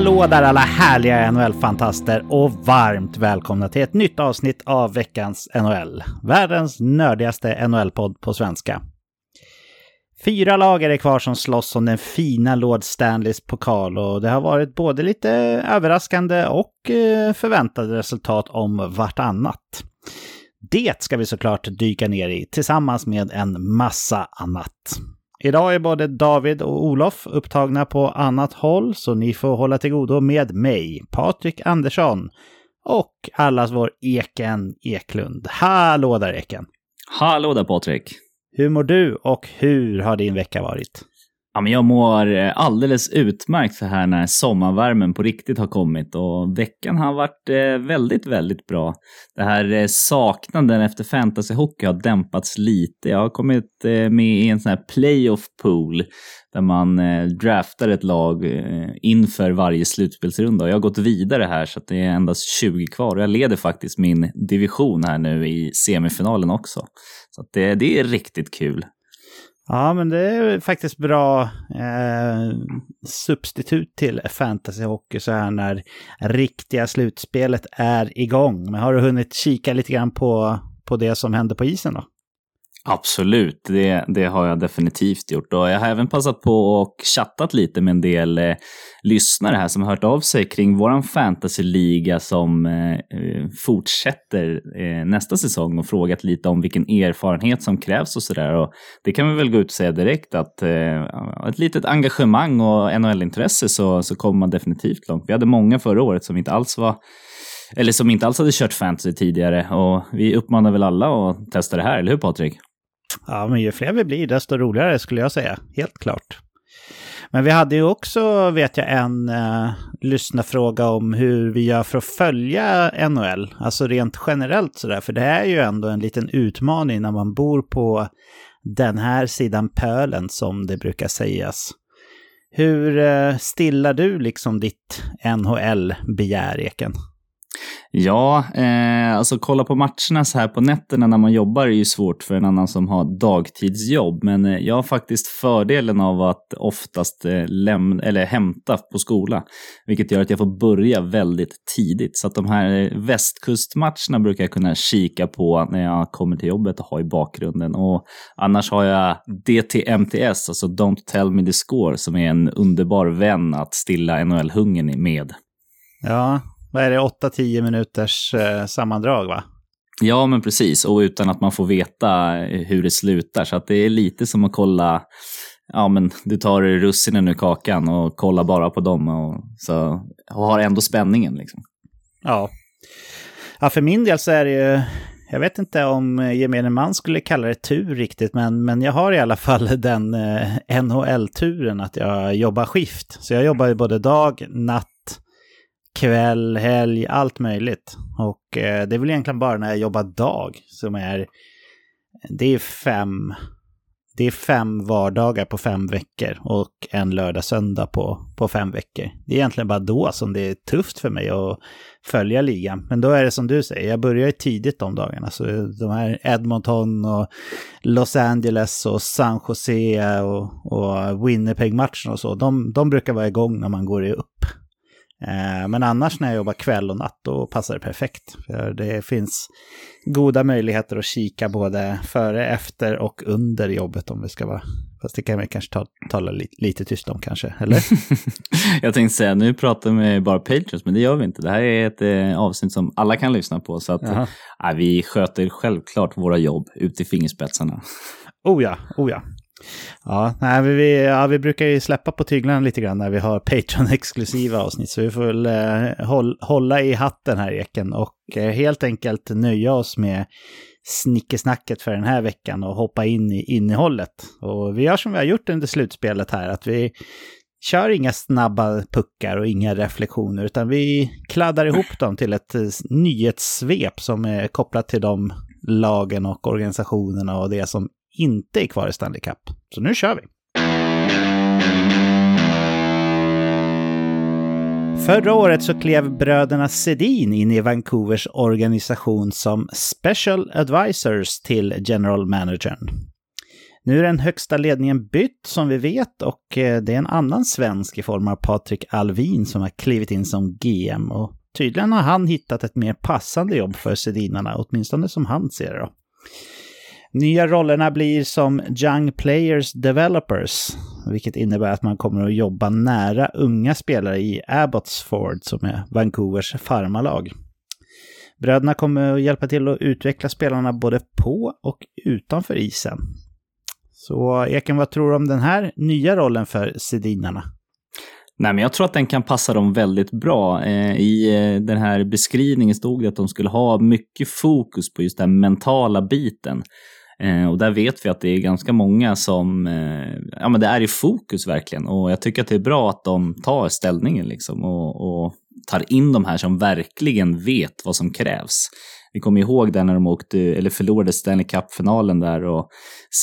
Hallå där alla härliga NHL-fantaster och varmt välkomna till ett nytt avsnitt av veckans NHL. Världens nördigaste NHL-podd på svenska. Fyra lag är det kvar som slåss om den fina Lord Stanleys pokal och det har varit både lite överraskande och eh, förväntade resultat om vartannat. Det ska vi såklart dyka ner i tillsammans med en massa annat. Idag är både David och Olof upptagna på annat håll, så ni får hålla till godo med mig, Patrik Andersson, och allas vår Eken Eklund. Hallå där Eken! Hallå där Patrik! Hur mår du och hur har din vecka varit? Ja, men jag mår eh, alldeles utmärkt så här när sommarvärmen på riktigt har kommit och veckan har varit eh, väldigt, väldigt bra. Det här eh, saknaden efter fantasyhockey har dämpats lite. Jag har kommit med i en sån här playoff pool där man draftar ett lag inför varje slutspelsrunda jag har gått vidare här så att det är endast 20 kvar och jag leder faktiskt min division här nu i semifinalen också. Så det, det är riktigt kul. Ja, men det är faktiskt bra eh, substitut till fantasyhockey så här när riktiga slutspelet är igång. Men har du hunnit kika lite grann på, på det som händer på isen då? Absolut, det, det har jag definitivt gjort. Och jag har även passat på och chattat lite med en del eh, lyssnare här som har hört av sig kring vår fantasyliga som eh, eh, fortsätter eh, nästa säsong och frågat lite om vilken erfarenhet som krävs och sådär. det kan vi väl gå ut och säga direkt att eh, ett litet engagemang och NHL-intresse så, så kommer man definitivt långt. Vi hade många förra året som inte alls var eller som inte alls hade kört fantasy tidigare och vi uppmanar väl alla att testa det här, eller hur Patrik? Ja, men ju fler vi blir, desto roligare skulle jag säga. Helt klart. Men vi hade ju också, vet jag, en eh, lyssnarfråga om hur vi gör för att följa NHL. Alltså rent generellt sådär, för det är ju ändå en liten utmaning när man bor på den här sidan pölen som det brukar sägas. Hur eh, stillar du liksom ditt NHL-begär, Eken? Ja, eh, alltså kolla på matcherna så här på nätterna när man jobbar är ju svårt för en annan som har dagtidsjobb. Men eh, jag har faktiskt fördelen av att oftast eh, lämna, eller hämta på skola. Vilket gör att jag får börja väldigt tidigt. Så att de här eh, västkustmatcherna brukar jag kunna kika på när jag kommer till jobbet och ha i bakgrunden. Och annars har jag DTMTS, alltså Don't Tell Me The Score, som är en underbar vän att stilla NHL-hungern med. Ja, vad är det, 8-10 minuters eh, sammandrag va? Ja, men precis. Och utan att man får veta eh, hur det slutar. Så att det är lite som att kolla, ja men du tar russinen ur kakan och kollar bara på dem. Och, så, och har ändå spänningen liksom. Ja. Ja, för min del så är det ju, jag vet inte om gemene man skulle kalla det tur riktigt, men, men jag har i alla fall den eh, NHL-turen att jag jobbar skift. Så jag jobbar ju både dag, natt kväll, helg, allt möjligt. Och eh, det är väl egentligen bara när jag jobbar dag som är... Det är fem... Det är fem vardagar på fem veckor och en lördag-söndag på, på fem veckor. Det är egentligen bara då som det är tufft för mig att följa ligan. Men då är det som du säger, jag börjar ju tidigt de dagarna. Så de här Edmonton och Los Angeles och San Jose och, och Winnipeg-matchen och så, de, de brukar vara igång när man går upp. Eh, men annars när jag jobbar kväll och natt då passar det perfekt. För det finns goda möjligheter att kika både före, efter och under jobbet om vi ska vara. Fast det kan vi kanske ta, tala lite, lite tyst om kanske, eller? jag tänkte säga, nu pratar vi bara Patriots, men det gör vi inte. Det här är ett eh, avsnitt som alla kan lyssna på. Så att eh, vi sköter självklart våra jobb ut i fingerspetsarna. Oh ja, oh ja. Ja, nej, vi, ja, vi brukar ju släppa på tyglarna lite grann när vi har Patreon-exklusiva avsnitt. Så vi får väl eh, håll, hålla i hatten här Eken och eh, helt enkelt nöja oss med snickesnacket för den här veckan och hoppa in i innehållet. Och vi gör som vi har gjort under slutspelet här, att vi kör inga snabba puckar och inga reflektioner, utan vi kladdar ihop dem till ett eh, nyhetssvep som är kopplat till de lagen och organisationerna och det som inte är kvar i Stanley Cup. Så nu kör vi! Förra året så klev bröderna Sedin in i Vancouvers organisation som Special Advisors till General Managern. Nu är den högsta ledningen bytt som vi vet och eh, det är en annan svensk i form av Patrik Alvin som har klivit in som GM och tydligen har han hittat ett mer passande jobb för Sedinarna, åtminstone som han ser det. Då. Nya rollerna blir som Young Players Developers, vilket innebär att man kommer att jobba nära unga spelare i Abbotsford som är Vancouvers farmalag. Bröderna kommer att hjälpa till att utveckla spelarna både på och utanför isen. Så Eken, vad tror du om den här nya rollen för Sedinarna? Nej, men jag tror att den kan passa dem väldigt bra. Eh, I eh, den här beskrivningen stod det att de skulle ha mycket fokus på just den mentala biten. Eh, och där vet vi att det är ganska många som, eh, ja men det är i fokus verkligen. Och jag tycker att det är bra att de tar ställningen liksom och, och tar in de här som verkligen vet vad som krävs. Vi kommer ihåg det när de åkte, eller förlorade Stanley Cup-finalen där och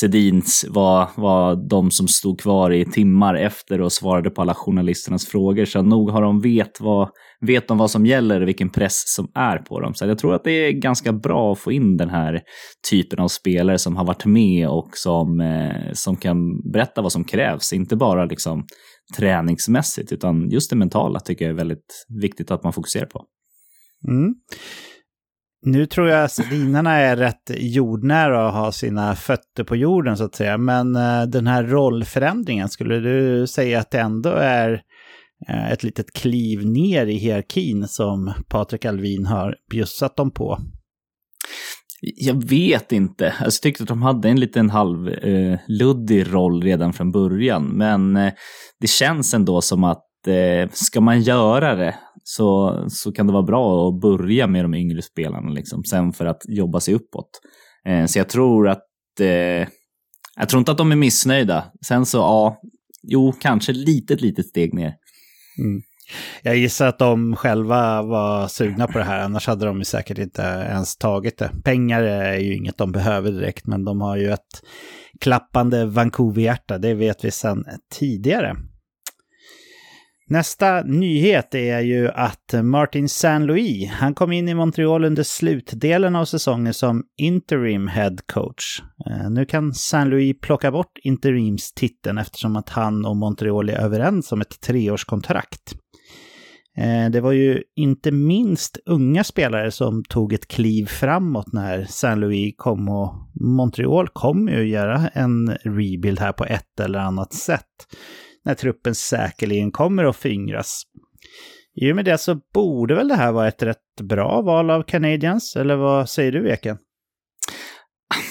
Sedins var, var de som stod kvar i timmar efter och svarade på alla journalisternas frågor. Så nog har de vet, vad, vet de vad som gäller och vilken press som är på dem. Så jag tror att det är ganska bra att få in den här typen av spelare som har varit med och som, eh, som kan berätta vad som krävs. Inte bara liksom träningsmässigt, utan just det mentala tycker jag är väldigt viktigt att man fokuserar på. Mm. Nu tror jag att sedinarna är rätt jordnära och har sina fötter på jorden så att säga. Men eh, den här rollförändringen, skulle du säga att det ändå är eh, ett litet kliv ner i hierarkin som Patrik Alvin har bjussat dem på? Jag vet inte. Alltså, jag tyckte att de hade en liten halvluddig eh, roll redan från början. Men eh, det känns ändå som att eh, ska man göra det så, så kan det vara bra att börja med de yngre spelarna liksom, sen för att jobba sig uppåt. Eh, så jag tror att eh, jag tror inte att de är missnöjda. Sen så, ja, jo, kanske litet, litet steg ner. Mm. Jag gissar att de själva var sugna på det här, annars hade de säkert inte ens tagit det. Pengar är ju inget de behöver direkt, men de har ju ett klappande Vancouver-hjärta, det vet vi sedan tidigare. Nästa nyhet är ju att Martin Saint-Louis, han kom in i Montreal under slutdelen av säsongen som interim head coach. Eh, nu kan Saint-Louis plocka bort interimstiteln eftersom att han och Montreal är överens om ett treårskontrakt. Eh, det var ju inte minst unga spelare som tog ett kliv framåt när Saint-Louis kom och Montreal kommer ju göra en rebuild här på ett eller annat sätt när truppen säkerligen kommer att fingras. I och med det så borde väl det här vara ett rätt bra val av Canadiens, eller vad säger du Eken?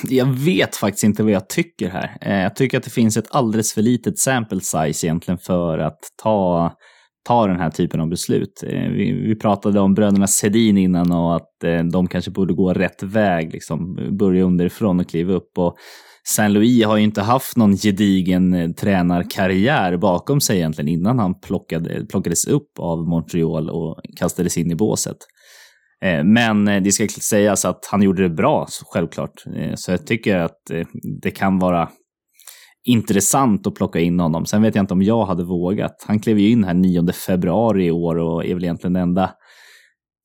Jag vet faktiskt inte vad jag tycker här. Eh, jag tycker att det finns ett alldeles för litet sample size egentligen för att ta, ta den här typen av beslut. Eh, vi, vi pratade om bröderna Sedin innan och att eh, de kanske borde gå rätt väg, liksom börja underifrån och kliva upp. Och Saint Louis har ju inte haft någon gedigen eh, tränarkarriär bakom sig egentligen innan han plockade, plockades upp av Montreal och kastades in i båset. Eh, men eh, det ska sägas att han gjorde det bra, självklart. Så jag tycker att det kan vara intressant att plocka in honom. Sen vet jag inte om jag hade vågat. Han klev ju in här 9 februari i år och är väl egentligen den enda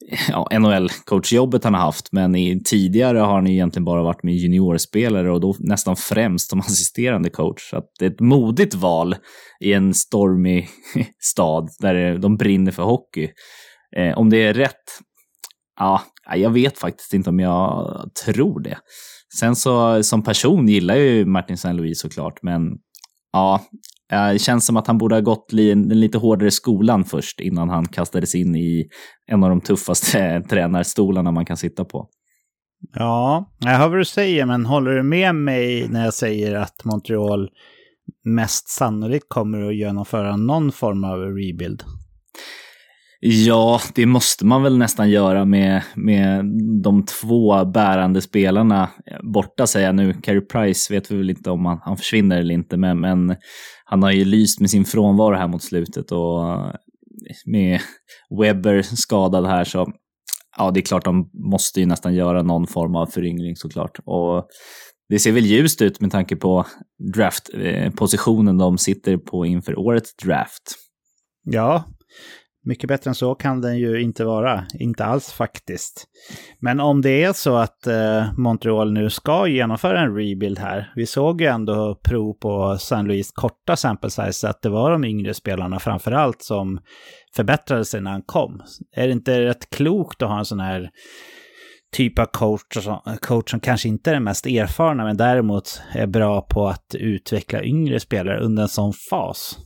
ja, NHL-coachjobbet han har haft, men i, tidigare har han egentligen bara varit med juniorspelare och då nästan främst som assisterande coach. Så det är ett modigt val i en stormig stad där de brinner för hockey. Eh, om det är rätt? Ja, jag vet faktiskt inte om jag tror det. Sen så som person gillar jag ju Martin Saint-Louis såklart, men ja, Eh, det känns som att han borde ha gått den lite hårdare skolan först innan han kastades in i en av de tuffaste tränarstolarna man kan sitta på. Ja, jag hör vad du säger, men håller du med mig när jag säger att Montreal mest sannolikt kommer att genomföra någon form av rebuild? Ja, det måste man väl nästan göra med, med de två bärande spelarna borta, säger jag nu. Carey Price vet vi väl inte om han, han försvinner eller inte, men, men han har ju lyst med sin frånvaro här mot slutet och med Webber skadad här så ja, det är klart de måste ju nästan göra någon form av föryngring såklart. Och det ser väl ljust ut med tanke på draftpositionen eh, de sitter på inför årets draft. Ja, mycket bättre än så kan den ju inte vara. Inte alls faktiskt. Men om det är så att eh, Montreal nu ska genomföra en rebuild här. Vi såg ju ändå prov på San Luis korta sample size att det var de yngre spelarna framför allt som förbättrade sig när han kom. Är det inte rätt klokt att ha en sån här typ av coach, coach som kanske inte är den mest erfarna men däremot är bra på att utveckla yngre spelare under en sån fas?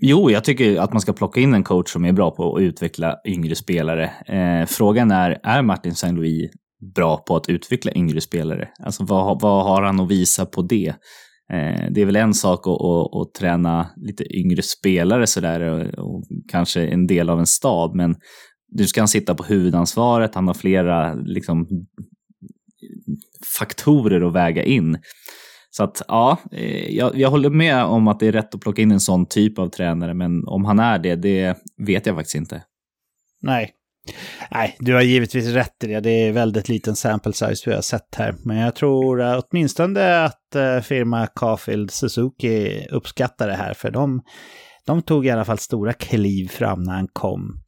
Jo, jag tycker att man ska plocka in en coach som är bra på att utveckla yngre spelare. Eh, frågan är, är Martin Saint-Louis bra på att utveckla yngre spelare? Alltså vad, vad har han att visa på det? Eh, det är väl en sak att, att, att träna lite yngre spelare sådär och, och kanske en del av en stab, men nu ska han sitta på huvudansvaret, han har flera liksom, faktorer att väga in. Så att ja, eh, jag, jag, håller med om att det är rätt att plocka in en sån typ av tränare, men om han är det, det vet jag faktiskt inte. Nej. Nej, du har givetvis rätt i det. Det är väldigt liten sample size vi har sett här. Men jag tror åtminstone att eh, firma Cafield Suzuki uppskattar det här, för de, de tog i alla fall stora kliv fram när han kom.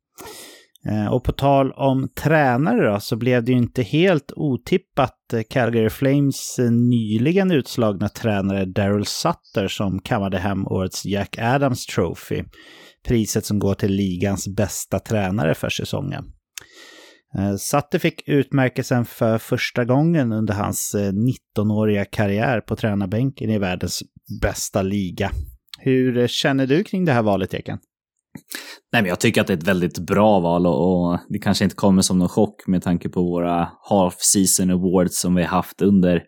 Eh, och på tal om tränare då, så blev det ju inte helt otippat eh, Calgary Flames eh, nyligen utslagna tränare Daryl Sutter som kammade hem årets Jack Adams Trophy. Priset som går till ligans bästa tränare för säsongen. Sutter fick utmärkelsen för första gången under hans 19-åriga karriär på tränarbänken i världens bästa liga. Hur känner du kring det här valet, Eken? Nej, men jag tycker att det är ett väldigt bra val och, och det kanske inte kommer som någon chock med tanke på våra half season awards som vi har haft under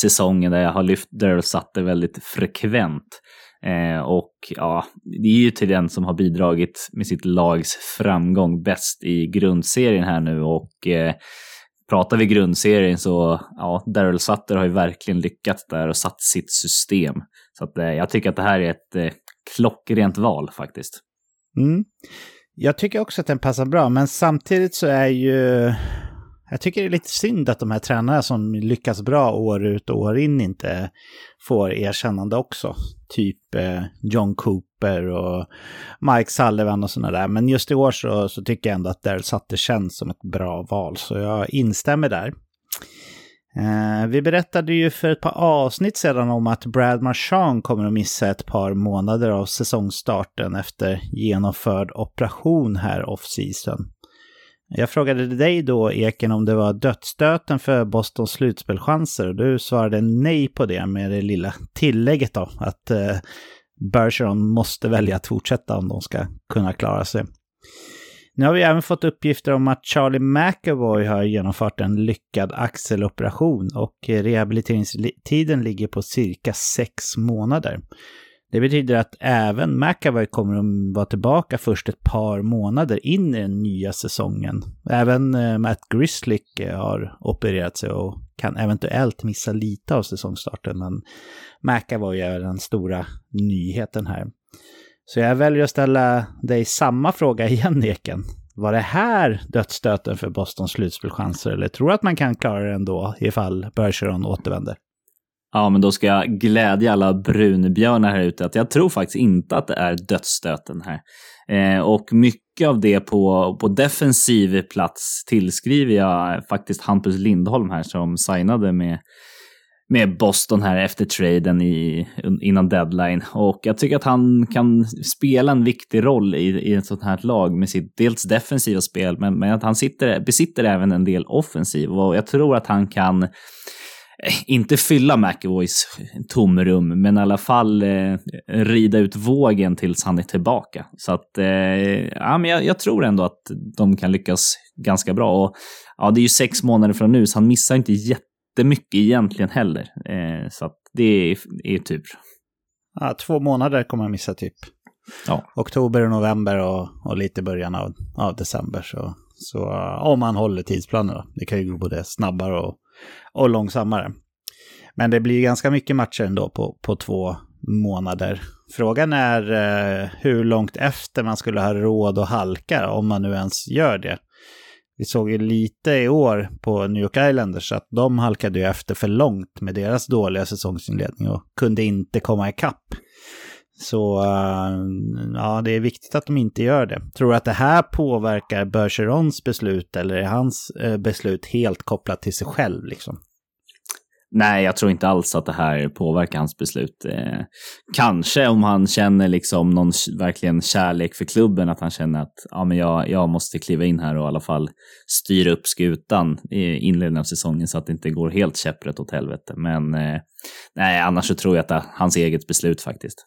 säsongen där jag har lyft Daryl Sutter väldigt frekvent. Eh, och ja, det är ju till den som har bidragit med sitt lags framgång bäst i grundserien här nu och eh, pratar vi grundserien så ja, Daryl Sutter har ju verkligen lyckats där och satt sitt system. Så att, eh, jag tycker att det här är ett eh, klockrent val faktiskt. Mm. Jag tycker också att den passar bra, men samtidigt så är ju... Jag tycker det är lite synd att de här tränarna som lyckas bra år ut och år in inte får erkännande också. Typ eh, John Cooper och Mike Sullivan och sådana där. Men just i år så, så tycker jag ändå att Daryl Sutter känns som ett bra val, så jag instämmer där. Eh, vi berättade ju för ett par avsnitt sedan om att Brad Marchand kommer att missa ett par månader av säsongstarten efter genomförd operation här off-season. Jag frågade dig då, Eken, om det var dödsstöten för Bostons slutspelchanser och du svarade nej på det med det lilla tillägget då, att eh, Bergeron måste välja att fortsätta om de ska kunna klara sig. Nu har vi även fått uppgifter om att Charlie McAvoy har genomfört en lyckad axeloperation och rehabiliteringstiden ligger på cirka sex månader. Det betyder att även McAvoy kommer att vara tillbaka först ett par månader in i den nya säsongen. Även eh, Matt Grislick eh, har opererat sig och kan eventuellt missa lite av säsongstarten, men McAvoy är den stora nyheten här. Så jag väljer att ställa dig samma fråga igen, Eken. Var det här dödsstöten för Bostons slutspelchanser eller tror du att man kan klara det ändå ifall Bergeron återvänder? Ja, men då ska jag glädja alla brunbjörnar här ute att jag tror faktiskt inte att det är dödsstöten här. Eh, och mycket av det på, på defensiv plats tillskriver jag faktiskt Hampus Lindholm här som signade med med Boston här efter traden i, innan deadline. Och jag tycker att han kan spela en viktig roll i, i ett sånt här lag med sitt dels defensiva spel, men, men att han sitter, besitter även en del offensiv. Och jag tror att han kan eh, inte fylla McAvoys tomrum, men i alla fall eh, rida ut vågen tills han är tillbaka. Så att, eh, ja, men jag, jag, tror ändå att de kan lyckas ganska bra. Och, ja, det är ju sex månader från nu, så han missar inte jätte jättemycket egentligen heller. Eh, så att det är, är tur. Ja, två månader kommer jag missa typ. Ja. Oktober och november och, och lite början av, av december. Så, så om man håller tidsplanen då. Det kan ju gå både snabbare och, och långsammare. Men det blir ganska mycket matcher ändå på, på två månader. Frågan är eh, hur långt efter man skulle ha råd att halka, om man nu ens gör det. Vi såg ju lite i år på New York Islanders att de halkade ju efter för långt med deras dåliga säsongsinledning och kunde inte komma ikapp. Så eh, ja, det är viktigt att de inte gör det. Tror du att det här påverkar Bergerons beslut eller är hans eh, beslut helt kopplat till sig själv liksom? Nej, jag tror inte alls att det här påverkar hans beslut. Eh, kanske om han känner liksom någon verkligen kärlek för klubben, att han känner att ja, men jag, jag måste kliva in här och i alla fall styra upp skutan i inledningen av säsongen så att det inte går helt käpprätt åt helvete. Men eh, nej, annars så tror jag att det är hans eget beslut faktiskt.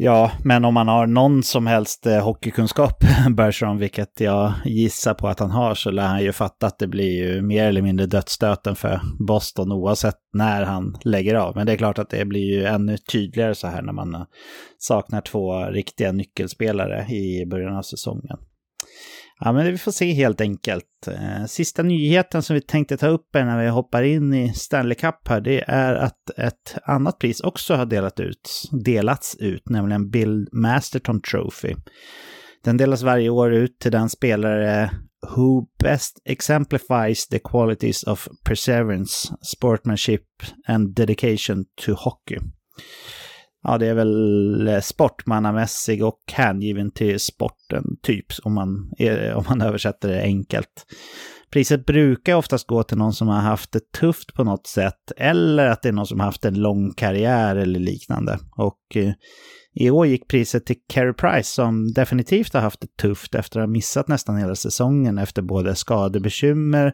Ja, men om man har någon som helst eh, hockeykunskap, Bergeron, vilket jag gissar på att han har, så lär han ju fatta att det blir ju mer eller mindre dödsstöten för Boston oavsett när han lägger av. Men det är klart att det blir ju ännu tydligare så här när man eh, saknar två riktiga nyckelspelare i början av säsongen. Ja, men vi får se helt enkelt. Eh, sista nyheten som vi tänkte ta upp när vi hoppar in i Stanley Cup här, det är att ett annat pris också har delat ut, delats ut, nämligen Bill Masterton Trophy. Den delas varje år ut till den spelare who best exemplifies the qualities of perseverance, sportsmanship and dedication to hockey ja, det är väl eh, sportmannamässig och hängiven till sporten, typ, om man, om man översätter det enkelt. Priset brukar oftast gå till någon som har haft det tufft på något sätt, eller att det är någon som har haft en lång karriär eller liknande. Och eh, i år gick priset till Carey Price som definitivt har haft det tufft efter att ha missat nästan hela säsongen efter både skadebekymmer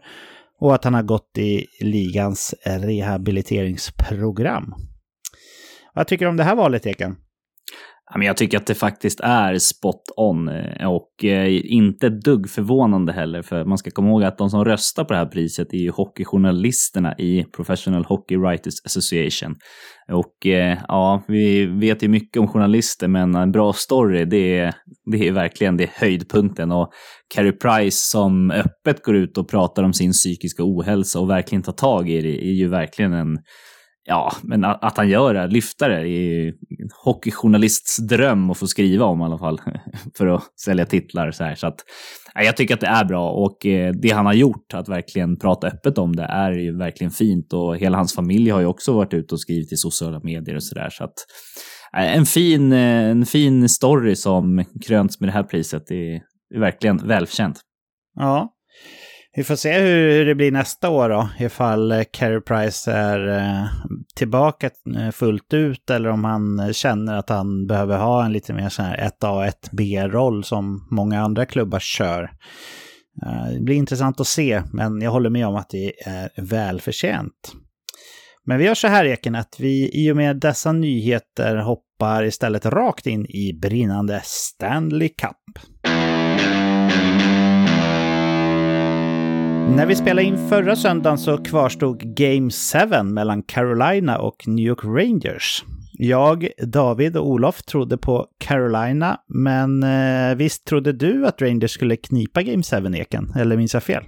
och att han har gått i ligans rehabiliteringsprogram. Vad tycker du om det här valet, Eken? Jag tycker att det faktiskt är spot on eh, och eh, inte ett dugg förvånande heller. För man ska komma ihåg att de som röstar på det här priset är ju hockeyjournalisterna i Professional Hockey Writers Association. Och eh, ja, vi vet ju mycket om journalister, men en bra story, det är, det är verkligen det höjdpunkten. Och Carey Price som öppet går ut och pratar om sin psykiska ohälsa och verkligen tar tag i det är ju verkligen en Ja, men att han gör det, lyfta det, är ju hockeyjournalists dröm att få skriva om i alla fall. För att sälja titlar så här. Så att, jag tycker att det är bra och eh, det han har gjort, att verkligen prata öppet om det, är ju verkligen fint. Och hela hans familj har ju också varit ute och skrivit i sociala medier och sådär. Så att en fin, eh, en fin story som krönts med det här priset. Det är verkligen välförtjänt. Ja, vi får se hur det blir nästa år då, ifall eh, Carey Price är eh, tillbaka eh, fullt ut eller om han känner att han behöver ha en lite mer sån här 1A, 1B-roll som många andra klubbar kör. Det blir intressant att se, men jag håller med om att det är välförtjänt. Men vi gör så här Eken, att vi i och med dessa nyheter hoppar istället rakt in i brinnande Stanley Cup. När vi spelade in förra söndagen så kvarstod Game 7 mellan Carolina och New York Rangers. Jag, David och Olof trodde på Carolina, men eh, visst trodde du att Rangers skulle knipa Game 7, Eken? Eller minns jag fel?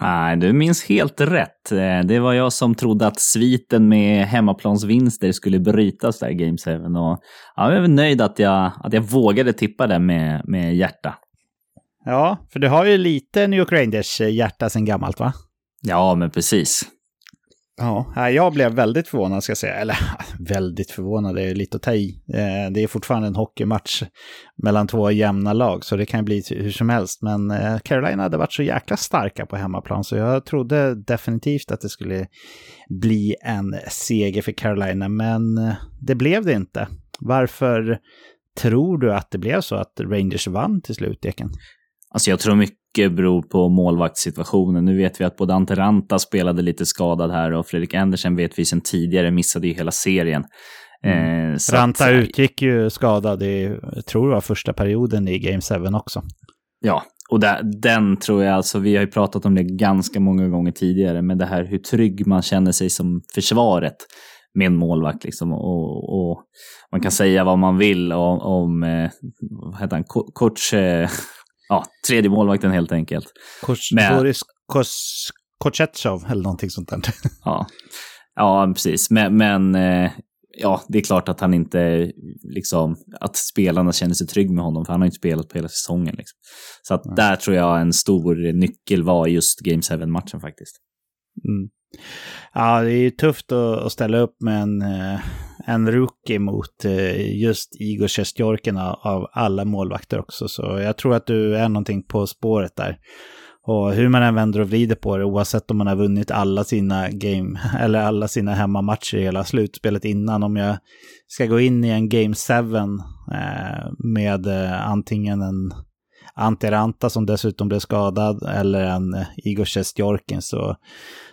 Nej, du minns helt rätt. Eh, det var jag som trodde att sviten med hemmaplansvinster skulle brytas där i Game 7. Och jag är nöjd att jag, att jag vågade tippa det med, med hjärta. Ja, för du har ju lite New York Rangers hjärta sen gammalt va? Ja, men precis. Ja, jag blev väldigt förvånad ska jag säga. Eller väldigt förvånad, det är lite att ta i. Eh, det är fortfarande en hockeymatch mellan två jämna lag, så det kan bli hur som helst. Men eh, Carolina hade varit så jäkla starka på hemmaplan, så jag trodde definitivt att det skulle bli en seger för Carolina, men eh, det blev det inte. Varför tror du att det blev så att Rangers vann till slut, Eken? Alltså jag tror mycket beror på målvaktssituationen. Nu vet vi att både Ante Ranta spelade lite skadad här och Fredrik Andersen vet vi sedan tidigare missade ju hela serien. Mm. Eh, Ranta att, utgick ju skadad i, jag tror var första perioden i Game 7 också. Ja, och där, den tror jag, alltså vi har ju pratat om det ganska många gånger tidigare, men det här hur trygg man känner sig som försvaret med en målvakt. Liksom, och, och man kan säga vad man vill om, om eh, vad heter han, coach, eh, ja, tredje målvakten helt enkelt. Men, Boris Kochetjov eller någonting sånt där. ja. ja, precis. Men, men eh, ja, det är klart att han inte, liksom, att spelarna känner sig trygg med honom, för han har inte spelat på hela säsongen. Liksom. Så att där tror jag en stor nyckel var just Game 7-matchen faktiskt. Mm. Ja, det är ju tufft att, ställa upp med en, eh, en rookie mot eh, just Igor Sjestjorkin av alla målvakter också. Så jag tror att du är någonting på spåret där. Och hur man än vänder och vrider på det, oavsett om man har vunnit alla sina game, eller alla sina hemmamatcher i hela slutspelet innan, om jag ska gå in i en game 7 eh, med eh, antingen en Ante Ranta som dessutom blev skadad eller en eh, Igor Sjestjorkin så,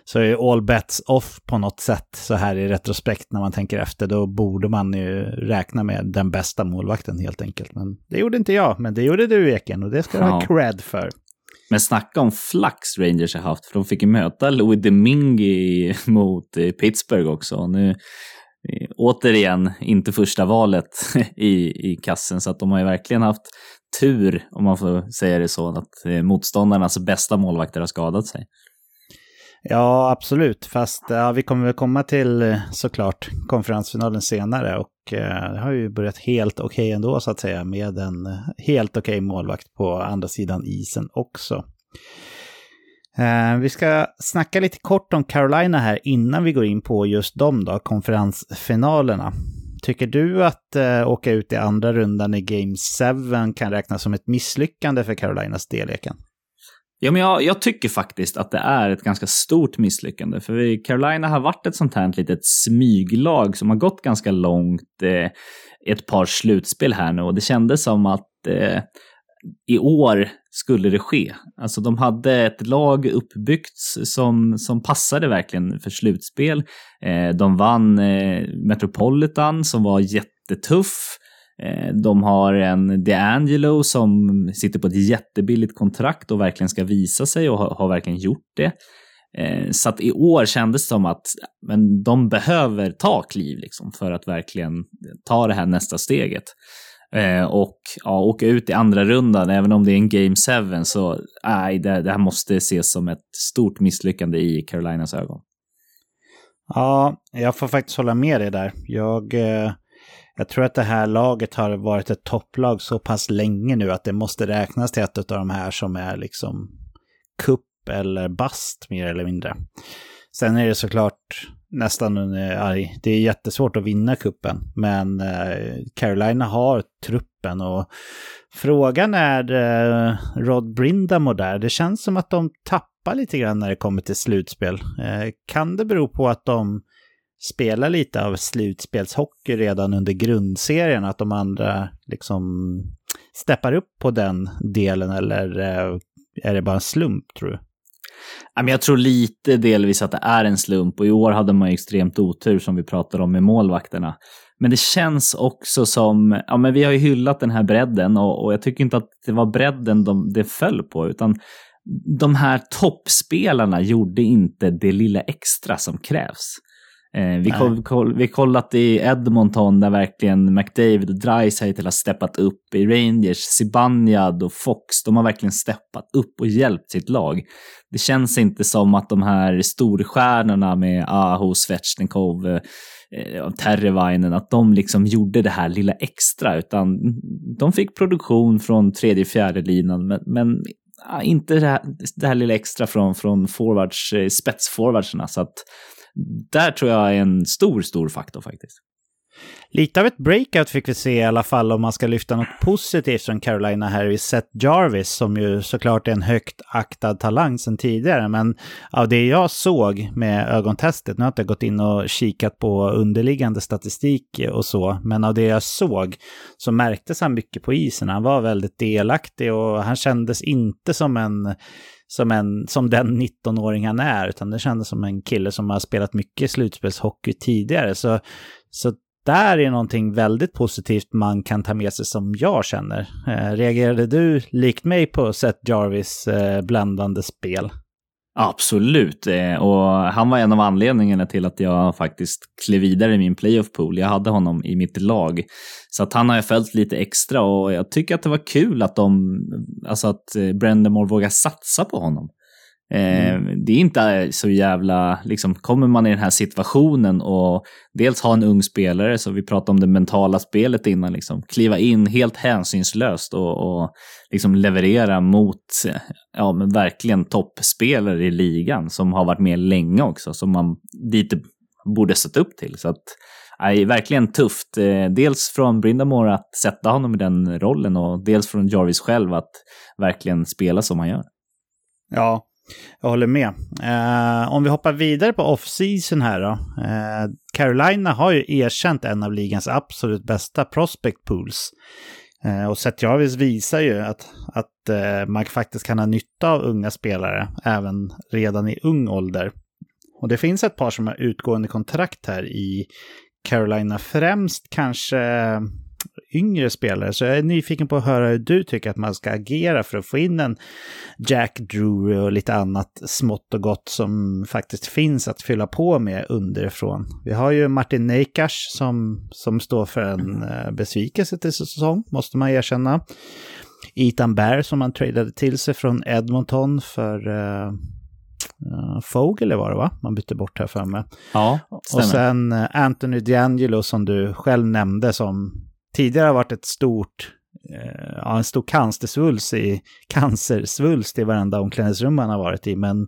så är all bets off på något sätt så här i retrospekt när man tänker efter. Då borde man ju räkna med den bästa målvakten helt enkelt. Men det gjorde inte jag, men det gjorde du Eken och det ska du ja. ha cred för. Men snacka om flax Rangers har haft, för de fick ju möta Louis Domingue mot eh, Pittsburgh också. Nu, eh, återigen, inte första valet i, i kassen, så att de har ju verkligen haft tur, om man får säga det så, att eh, motståndarnas bästa målvakter har skadat sig. Ja, absolut. Fast eh, ja, vi kommer väl komma till eh, såklart konferensfinalen senare och eh, det har ju börjat helt okej okay ändå så att säga med en helt okej okay målvakt på andra sidan isen också. Eh, vi ska snacka lite kort om Carolina här innan vi går in på just dem då, konferensfinalerna. Tycker du att eh, åka ut i andra rundan i Game 7 kan räknas som ett misslyckande för Carolinas del, Eken? Ja, men jag, jag, tycker faktiskt att det är ett ganska stort misslyckande. För vi, Carolina har varit ett sånt här litet smyglag som har gått ganska långt eh, ett par slutspel här nu och det kändes som att eh, i år skulle det ske. Alltså de hade ett lag uppbyggt som, som passade verkligen för slutspel. Eh, de vann eh, Metropolitan som var jättetuff. Eh, de har en DeAngelo som sitter på ett jättebilligt kontrakt och verkligen ska visa sig och har, har verkligen gjort det. Eh, så att i år kändes det som att men de behöver ta kliv liksom för att verkligen ta det här nästa steget. Eh, och ja, åka ut i andra rundan, även om det är en Game 7, så nej, det, det här måste ses som ett stort misslyckande i Carolinas ögon. Ja, jag får faktiskt hålla med dig där. Jag, eh, jag tror att det här laget har varit ett topplag så pass länge nu att det måste räknas till ett av de här som är liksom kupp eller bast mer eller mindre. Sen är det såklart nästan arg. Det är jättesvårt att vinna kuppen men eh, Carolina har truppen och frågan är eh, Rod Brindamo där. Det känns som att de tappar lite grann när det kommer till slutspel. Eh, kan det bero på att de spelar lite av slutspelshockey redan under grundserien, att de andra liksom steppar upp på den delen eller eh, är det bara en slump tror du? Jag tror lite delvis att det är en slump och i år hade man ju extremt otur som vi pratade om med målvakterna. Men det känns också som, ja men vi har ju hyllat den här bredden och, och jag tycker inte att det var bredden de, det föll på utan de här toppspelarna gjorde inte det lilla extra som krävs. Eh, vi, koll, koll, vi kollat i Edmonton där verkligen McDavid och Dreisaitl har steppat upp. I Rangers, Zibanejad och Fox, de har verkligen steppat upp och hjälpt sitt lag. Det känns inte som att de här storstjärnorna med Aho, Svechnikov, eh, Terrevainen, att de liksom gjorde det här lilla extra, utan de fick produktion från tredje, fjärde linan, men, men inte det här, det här lilla extra från, från forwards, eh. Så att där tror jag är en stor, stor faktor faktiskt. Lite av ett breakout fick vi se i alla fall om man ska lyfta något positivt från Carolina här i Seth Jarvis som ju såklart är en högt aktad talang sedan tidigare. Men av det jag såg med ögontestet, nu har jag inte gått in och kikat på underliggande statistik och så, men av det jag såg så märktes han mycket på isen. Han var väldigt delaktig och han kändes inte som en som, en, som den 19-åring han är, utan det kändes som en kille som har spelat mycket slutspelshockey tidigare. Så, så där är någonting väldigt positivt man kan ta med sig som jag känner. Eh, reagerade du likt mig på Seth Jarvis eh, blandande spel? Absolut, eh, och han var en av anledningarna till att jag faktiskt klev vidare i min playoff pool. Jag hade honom i mitt lag. Så att han har jag följt lite extra och jag tycker att det var kul att de, alltså att eh, Brendamore vågar satsa på honom. Eh, mm. Det är inte så jävla, liksom, kommer man i den här situationen och dels ha en ung spelare, så vi pratade om det mentala spelet innan, liksom, kliva in helt hänsynslöst och, och liksom leverera mot, ja men verkligen toppspelare i ligan som har varit med länge också, som man lite borde sett upp till. Så att, är verkligen tufft. Eh, dels från Brindamore att sätta honom i den rollen och dels från Jarvis själv att verkligen spela som han gör. Ja, jag håller med. Eh, om vi hoppar vidare på off-season här då. Eh, Carolina har ju erkänt en av ligans absolut bästa prospect pools. Eh, och Seth Jarvis visar ju att, att eh, man faktiskt kan ha nytta av unga spelare även redan i ung ålder. Och det finns ett par som har utgående kontrakt här i Carolina, främst kanske yngre spelare. Så jag är nyfiken på att höra hur du tycker att man ska agera för att få in en Jack Drury och lite annat smått och gott som faktiskt finns att fylla på med underifrån. Vi har ju Martin Neikars som, som står för en uh, besvikelse till säsong, måste man erkänna. Ethan Bear som man tradade till sig från Edmonton för uh, Uh, Fogel var det va? Man bytte bort här för mig. Ja, stämmer. Och sen Anthony D'Angelo som du själv nämnde som tidigare har varit ett stort, eh, ja, en stor cancersvulst i, cancersvulst i varenda omklädningsrum man har varit i. Men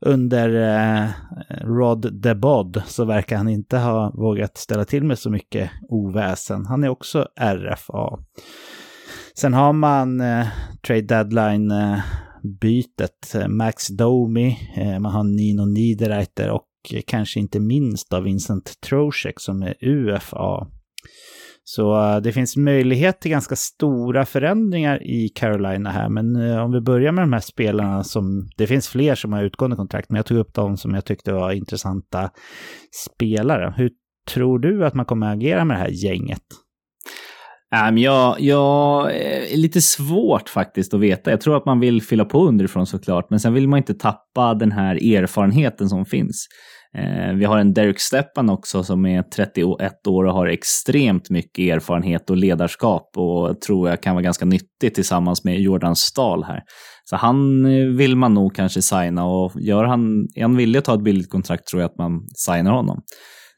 under eh, Rod DeBod så verkar han inte ha vågat ställa till med så mycket oväsen. Han är också RFA. Sen har man eh, trade deadline eh, bytet, eh, Max Domi, eh, man har Nino Niederreiter och kanske inte minst av Vincent Trocek som är UFA. Så eh, det finns möjlighet till ganska stora förändringar i Carolina här. Men eh, om vi börjar med de här spelarna som, det finns fler som har utgående kontrakt, men jag tog upp dem som jag tyckte var intressanta spelare. Hur tror du att man kommer att agera med det här gänget? Um, jag, jag eh, är lite svårt faktiskt att veta. Jag tror att man vill fylla på underifrån såklart, men sen vill man inte tappa den här erfarenheten som finns. Eh, vi har en Derek Steppan också som är 31 år och har extremt mycket erfarenhet och ledarskap och tror jag kan vara ganska nyttig tillsammans med Jordan Stahl här. Så han eh, vill man nog kanske signa och gör han, är han villig att ta ett billigt kontrakt tror jag att man signar honom.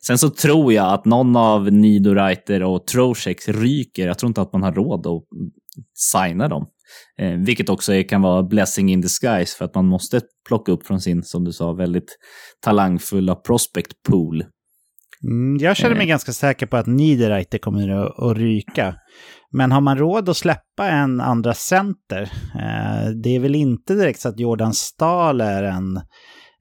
Sen så tror jag att någon av Nidoreiter och Trocheck ryker. Jag tror inte att man har råd att signa dem. Eh, vilket också är, kan vara blessing in disguise för att man måste plocka upp från sin, som du sa, väldigt talangfulla prospect pool. Mm, jag känner mig eh. ganska säker på att Niederreiter kommer att, att ryka. Men har man råd att släppa en andra center? Eh, det är väl inte direkt så att Jordan Stahl är en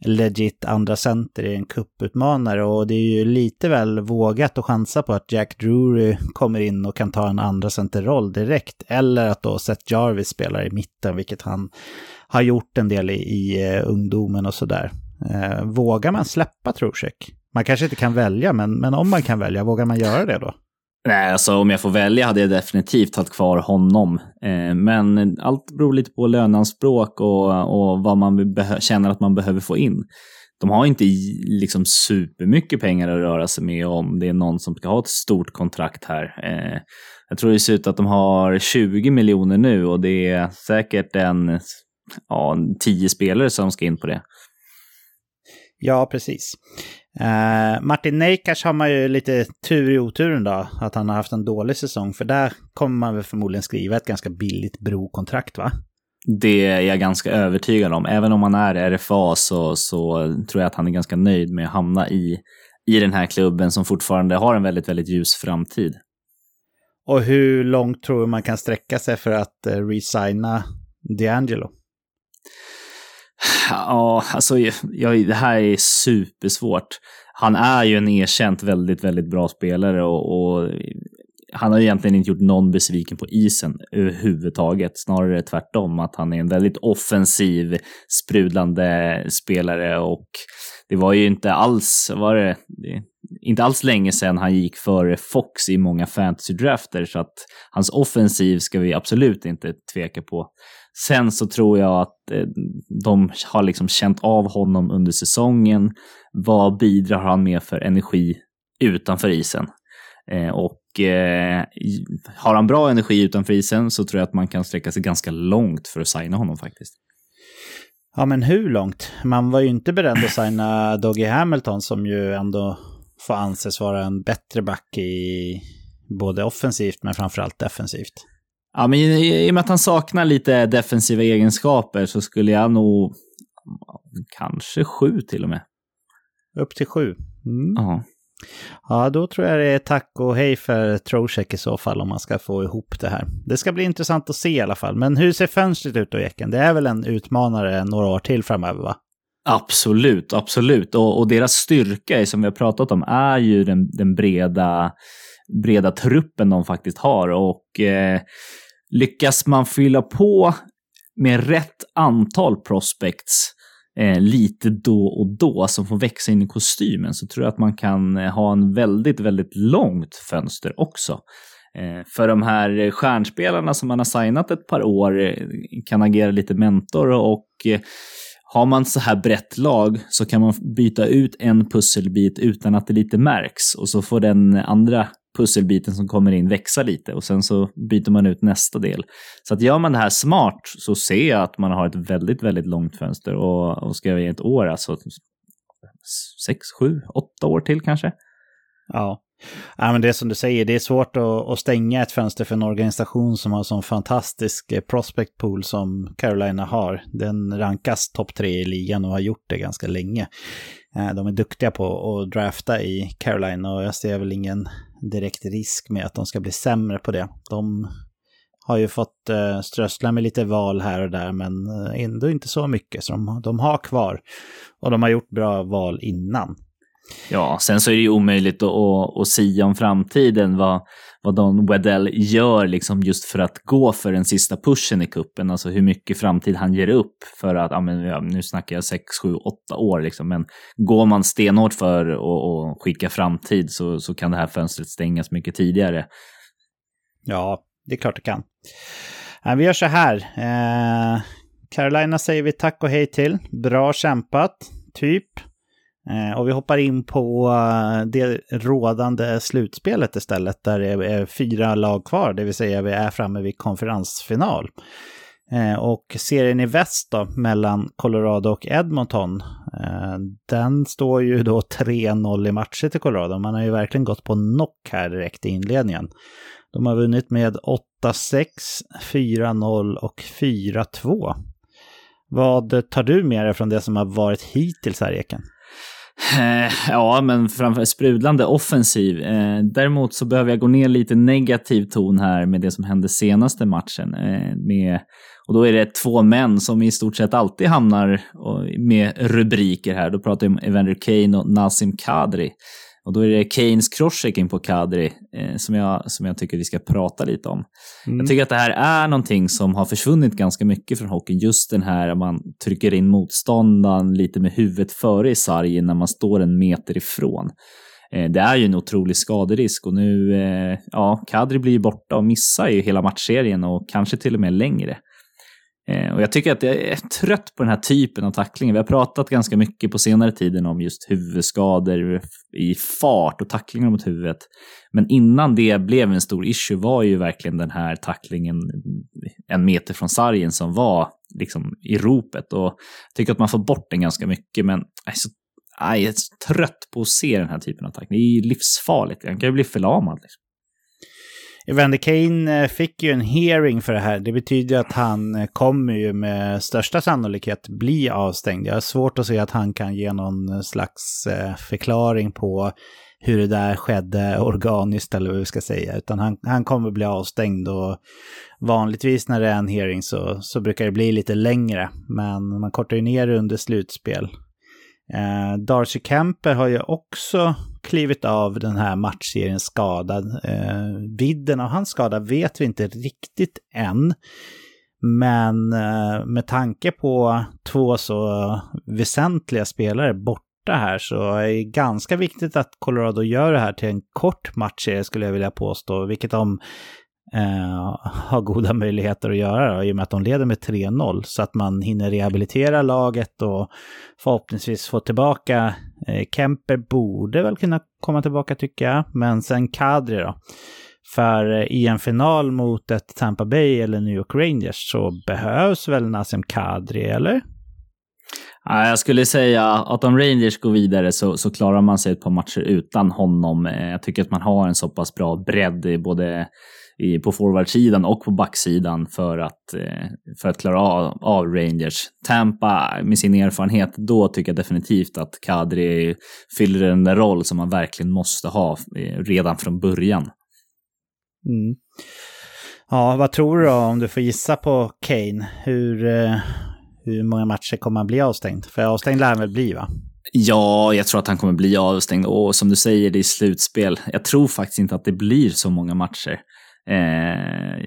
legit andra center i en kupputmanare och det är ju lite väl vågat att chansa på att Jack Drury kommer in och kan ta en andra centerroll direkt. Eller att då Seth Jarvis spelar i mitten, vilket han har gjort en del i, i eh, ungdomen och sådär. Eh, vågar man släppa Trocheck? Man kanske inte kan välja, men, men om man kan välja, vågar man göra det då? Nej, alltså om jag får välja hade jag definitivt tagit kvar honom. Eh, men allt beror lite på löneanspråk och, och vad man känner att man behöver få in. De har inte liksom supermycket pengar att röra sig med om det är någon som ska ha ett stort kontrakt här. Eh, jag tror det ser ut att de har 20 miljoner nu och det är säkert en ja, 10 spelare som ska in på det. Ja, precis. Uh, Martin Neikars har man ju lite tur i oturen då, att han har haft en dålig säsong. För där kommer man väl förmodligen skriva ett ganska billigt brokontrakt va? Det är jag ganska övertygad om. Även om han är RFA så, så tror jag att han är ganska nöjd med att hamna i, i den här klubben som fortfarande har en väldigt, väldigt ljus framtid. Och hur långt tror du man kan sträcka sig för att uh, resigna D'Angelo? Ja, alltså ja, det här är supersvårt. Han är ju en erkänt väldigt, väldigt bra spelare och, och han har egentligen inte gjort någon besviken på isen överhuvudtaget. Snarare tvärtom, att han är en väldigt offensiv, sprudlande spelare och det var ju inte alls, var det, inte alls länge sedan han gick före Fox i många fantasy-drafter, så att hans offensiv ska vi absolut inte tveka på. Sen så tror jag att eh, de har liksom känt av honom under säsongen. Vad bidrar han med för energi utanför isen? Eh, och eh, har han bra energi utanför isen så tror jag att man kan sträcka sig ganska långt för att signa honom faktiskt. Ja, men hur långt? Man var ju inte beredd att signa Doggy Hamilton som ju ändå får anses vara en bättre back i både offensivt men framförallt defensivt. Ja, men i, och med att han saknar lite defensiva egenskaper så skulle jag nog kanske sju till och med. Upp till sju? Mm. Ja. Ja, då tror jag det är tack och hej för Trocek i så fall om man ska få ihop det här. Det ska bli intressant att se i alla fall. Men hur ser fönstret ut då, Eken? Det är väl en utmanare några år till framöver, va? Absolut, absolut. Och, och deras styrka, som vi har pratat om, är ju den, den breda, breda truppen de faktiskt har. Och eh, lyckas man fylla på med rätt antal prospects eh, lite då och då som får växa in i kostymen så tror jag att man kan eh, ha en väldigt, väldigt långt fönster också. Eh, för de här stjärnspelarna som man har signat ett par år eh, kan agera lite mentor och eh, har man så här brett lag så kan man byta ut en pusselbit utan att det lite märks och så får den andra pusselbiten som kommer in växa lite och sen så byter man ut nästa del. Så att gör man det här smart så ser jag att man har ett väldigt, väldigt långt fönster och, och ska jag ge ett år, alltså sex, sju, åtta år till kanske. Ja. ja, men det är som du säger, det är svårt att, att stänga ett fönster för en organisation som har sån fantastisk eh, prospect pool som Carolina har. Den rankas topp tre i ligan och har gjort det ganska länge. Eh, de är duktiga på att drafta i Carolina och jag ser väl ingen direkt risk med att de ska bli sämre på det. De har ju fått eh, strössla med lite val här och där, men ändå inte så mycket. Så de, de har kvar. Och de har gjort bra val innan. Ja, sen så är det ju omöjligt att, att, att sia om framtiden vad, vad Don Wedell gör liksom just för att gå för den sista pushen i kuppen. Alltså hur mycket framtid han ger upp för att, ja, men, ja, nu snackar jag 6, 7, 8 år liksom. Men går man stenhårt för att skicka framtid så, så kan det här fönstret stängas mycket tidigare. Ja, det är klart det kan. Vi gör så här. Eh, Carolina säger vi tack och hej till. Bra kämpat, typ. Eh, och vi hoppar in på eh, det rådande slutspelet istället, där det är fyra lag kvar, det vill säga vi är framme vid konferensfinal. Eh, och serien i väst då, mellan Colorado och Edmonton, eh, den står ju då 3-0 i matcher till Colorado. Man har ju verkligen gått på knock här direkt i inledningen. De har vunnit med 8-6, 4-0 och 4-2. Vad tar du med dig från det som har varit hittills här, Eken? Ja, men framför sprudlande offensiv. Eh, däremot så behöver jag gå ner lite negativ ton här med det som hände senaste matchen. Eh, med, och då är det två män som i stort sett alltid hamnar med rubriker här. Då pratar jag om Evander Kane och Nassim Kadri. Och då är det Keynes crosschecking på Kadri eh, som, jag, som jag tycker vi ska prata lite om. Mm. Jag tycker att det här är någonting som har försvunnit ganska mycket från hockeyn. Just den här att man trycker in motståndaren lite med huvudet före i sargen när man står en meter ifrån. Eh, det är ju en otrolig skaderisk och nu, eh, ja, Kadri blir ju borta och missar ju hela matchserien och kanske till och med längre. Eh, och jag tycker att jag är trött på den här typen av tacklingar. Vi har pratat ganska mycket på senare tiden om just huvudskador i fart och tacklingar mot huvudet. Men innan det blev en stor issue var ju verkligen den här tacklingen en meter från sargen som var liksom i ropet. Och jag tycker att man får bort den ganska mycket, men jag är, så, jag är så trött på att se den här typen av tackling. Det är livsfarligt. Man kan ju bli förlamad. Liksom. Evander Kane eh, fick ju en hearing för det här. Det betyder att han eh, kommer ju med största sannolikhet bli avstängd. Jag har svårt att se att han kan ge någon eh, slags förklaring på hur det där skedde organiskt eller vad vi ska säga. Utan han, han kommer bli avstängd och vanligtvis när det är en hearing så, så brukar det bli lite längre. Men man kortar ju ner det under slutspel. Eh, Darcy Kemper har ju också klivit av den här matchserien skadad. Eh, vidden av hans skada vet vi inte riktigt än. Men eh, med tanke på två så väsentliga spelare borta här så är det ganska viktigt att Colorado gör det här till en kort matchserie skulle jag vilja påstå. Vilket de eh, har goda möjligheter att göra då, i och med att de leder med 3-0. Så att man hinner rehabilitera laget och förhoppningsvis få tillbaka Eh, Kemper borde väl kunna komma tillbaka tycker jag. Men sen Kadri då. För eh, i en final mot ett Tampa Bay eller New York Rangers så behövs väl Nassim Kadri, eller? Jag skulle säga att om Rangers går vidare så, så klarar man sig ett par matcher utan honom. Eh, jag tycker att man har en så pass bra bredd i både i, på forwardsidan och på backsidan för att, eh, för att klara av, av, Rangers. Tampa med sin erfarenhet, då tycker jag definitivt att Kadri fyller den roll som man verkligen måste ha eh, redan från början. Mm. Ja, vad tror du då om du får gissa på Kane? Hur, eh, hur många matcher kommer han bli avstängd? För avstängd lär han väl bli va? Ja, jag tror att han kommer bli avstängd. Och som du säger, det är slutspel. Jag tror faktiskt inte att det blir så många matcher. Eh,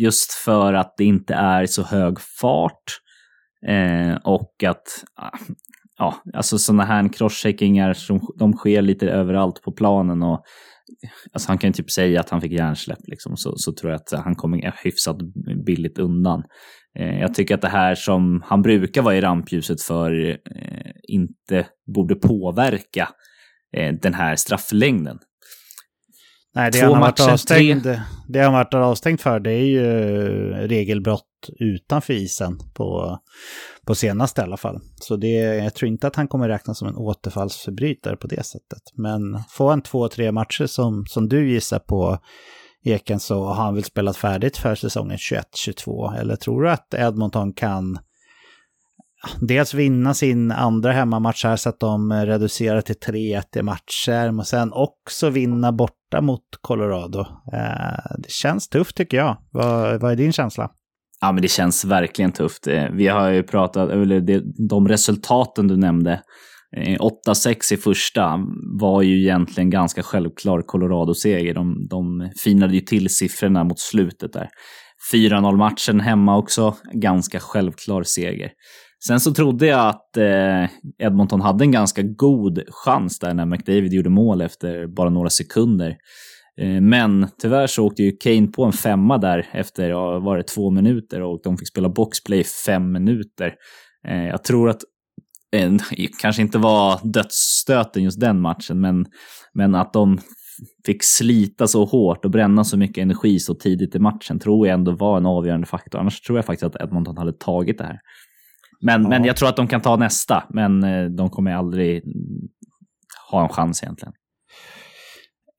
just för att det inte är så hög fart. Eh, och att, ja, alltså sådana här crosscheckingar, de sker lite överallt på planen. och Alltså han kan ju typ säga att han fick hjärnsläpp, liksom, så, så tror jag att han kommer hyfsat billigt undan. Eh, jag tycker att det här som han brukar vara i rampljuset för eh, inte borde påverka eh, den här strafflängden. Nej, det Två han har varit avstängd, det han varit avstängd för det är ju regelbrott utanför isen på, på senaste i alla fall. Så det, jag tror inte att han kommer räknas som en återfallsförbrytare på det sättet. Men få en två, tre matcher som, som du gissar på Eken så har han väl spelat färdigt för säsongen 21-22. Eller tror du att Edmonton kan dels vinna sin andra hemmamatch här så att de eh, reducerar till 3-1 i matcher, men sen också vinna borta mot Colorado. Eh, det känns tufft tycker jag. Vad, vad är din känsla? Ja, men det känns verkligen tufft. Eh, vi har ju pratat, eller de resultaten du nämnde, 8-6 i första var ju egentligen ganska självklar Colorado-seger. De, de finade ju till siffrorna mot slutet där. 4-0 matchen hemma också, ganska självklar seger. Sen så trodde jag att eh, Edmonton hade en ganska god chans där när McDavid gjorde mål efter bara några sekunder. Eh, men tyvärr så åkte ju Kane på en femma där efter, ja, var det två minuter och de fick spela boxplay i fem minuter. Eh, jag tror att eh, kanske inte var dödsstöten just den matchen, men, men att de fick slita så hårt och bränna så mycket energi så tidigt i matchen tror jag ändå var en avgörande faktor. Annars tror jag faktiskt att Edmonton hade tagit det här. Men, ja. men jag tror att de kan ta nästa, men eh, de kommer aldrig ha en chans egentligen.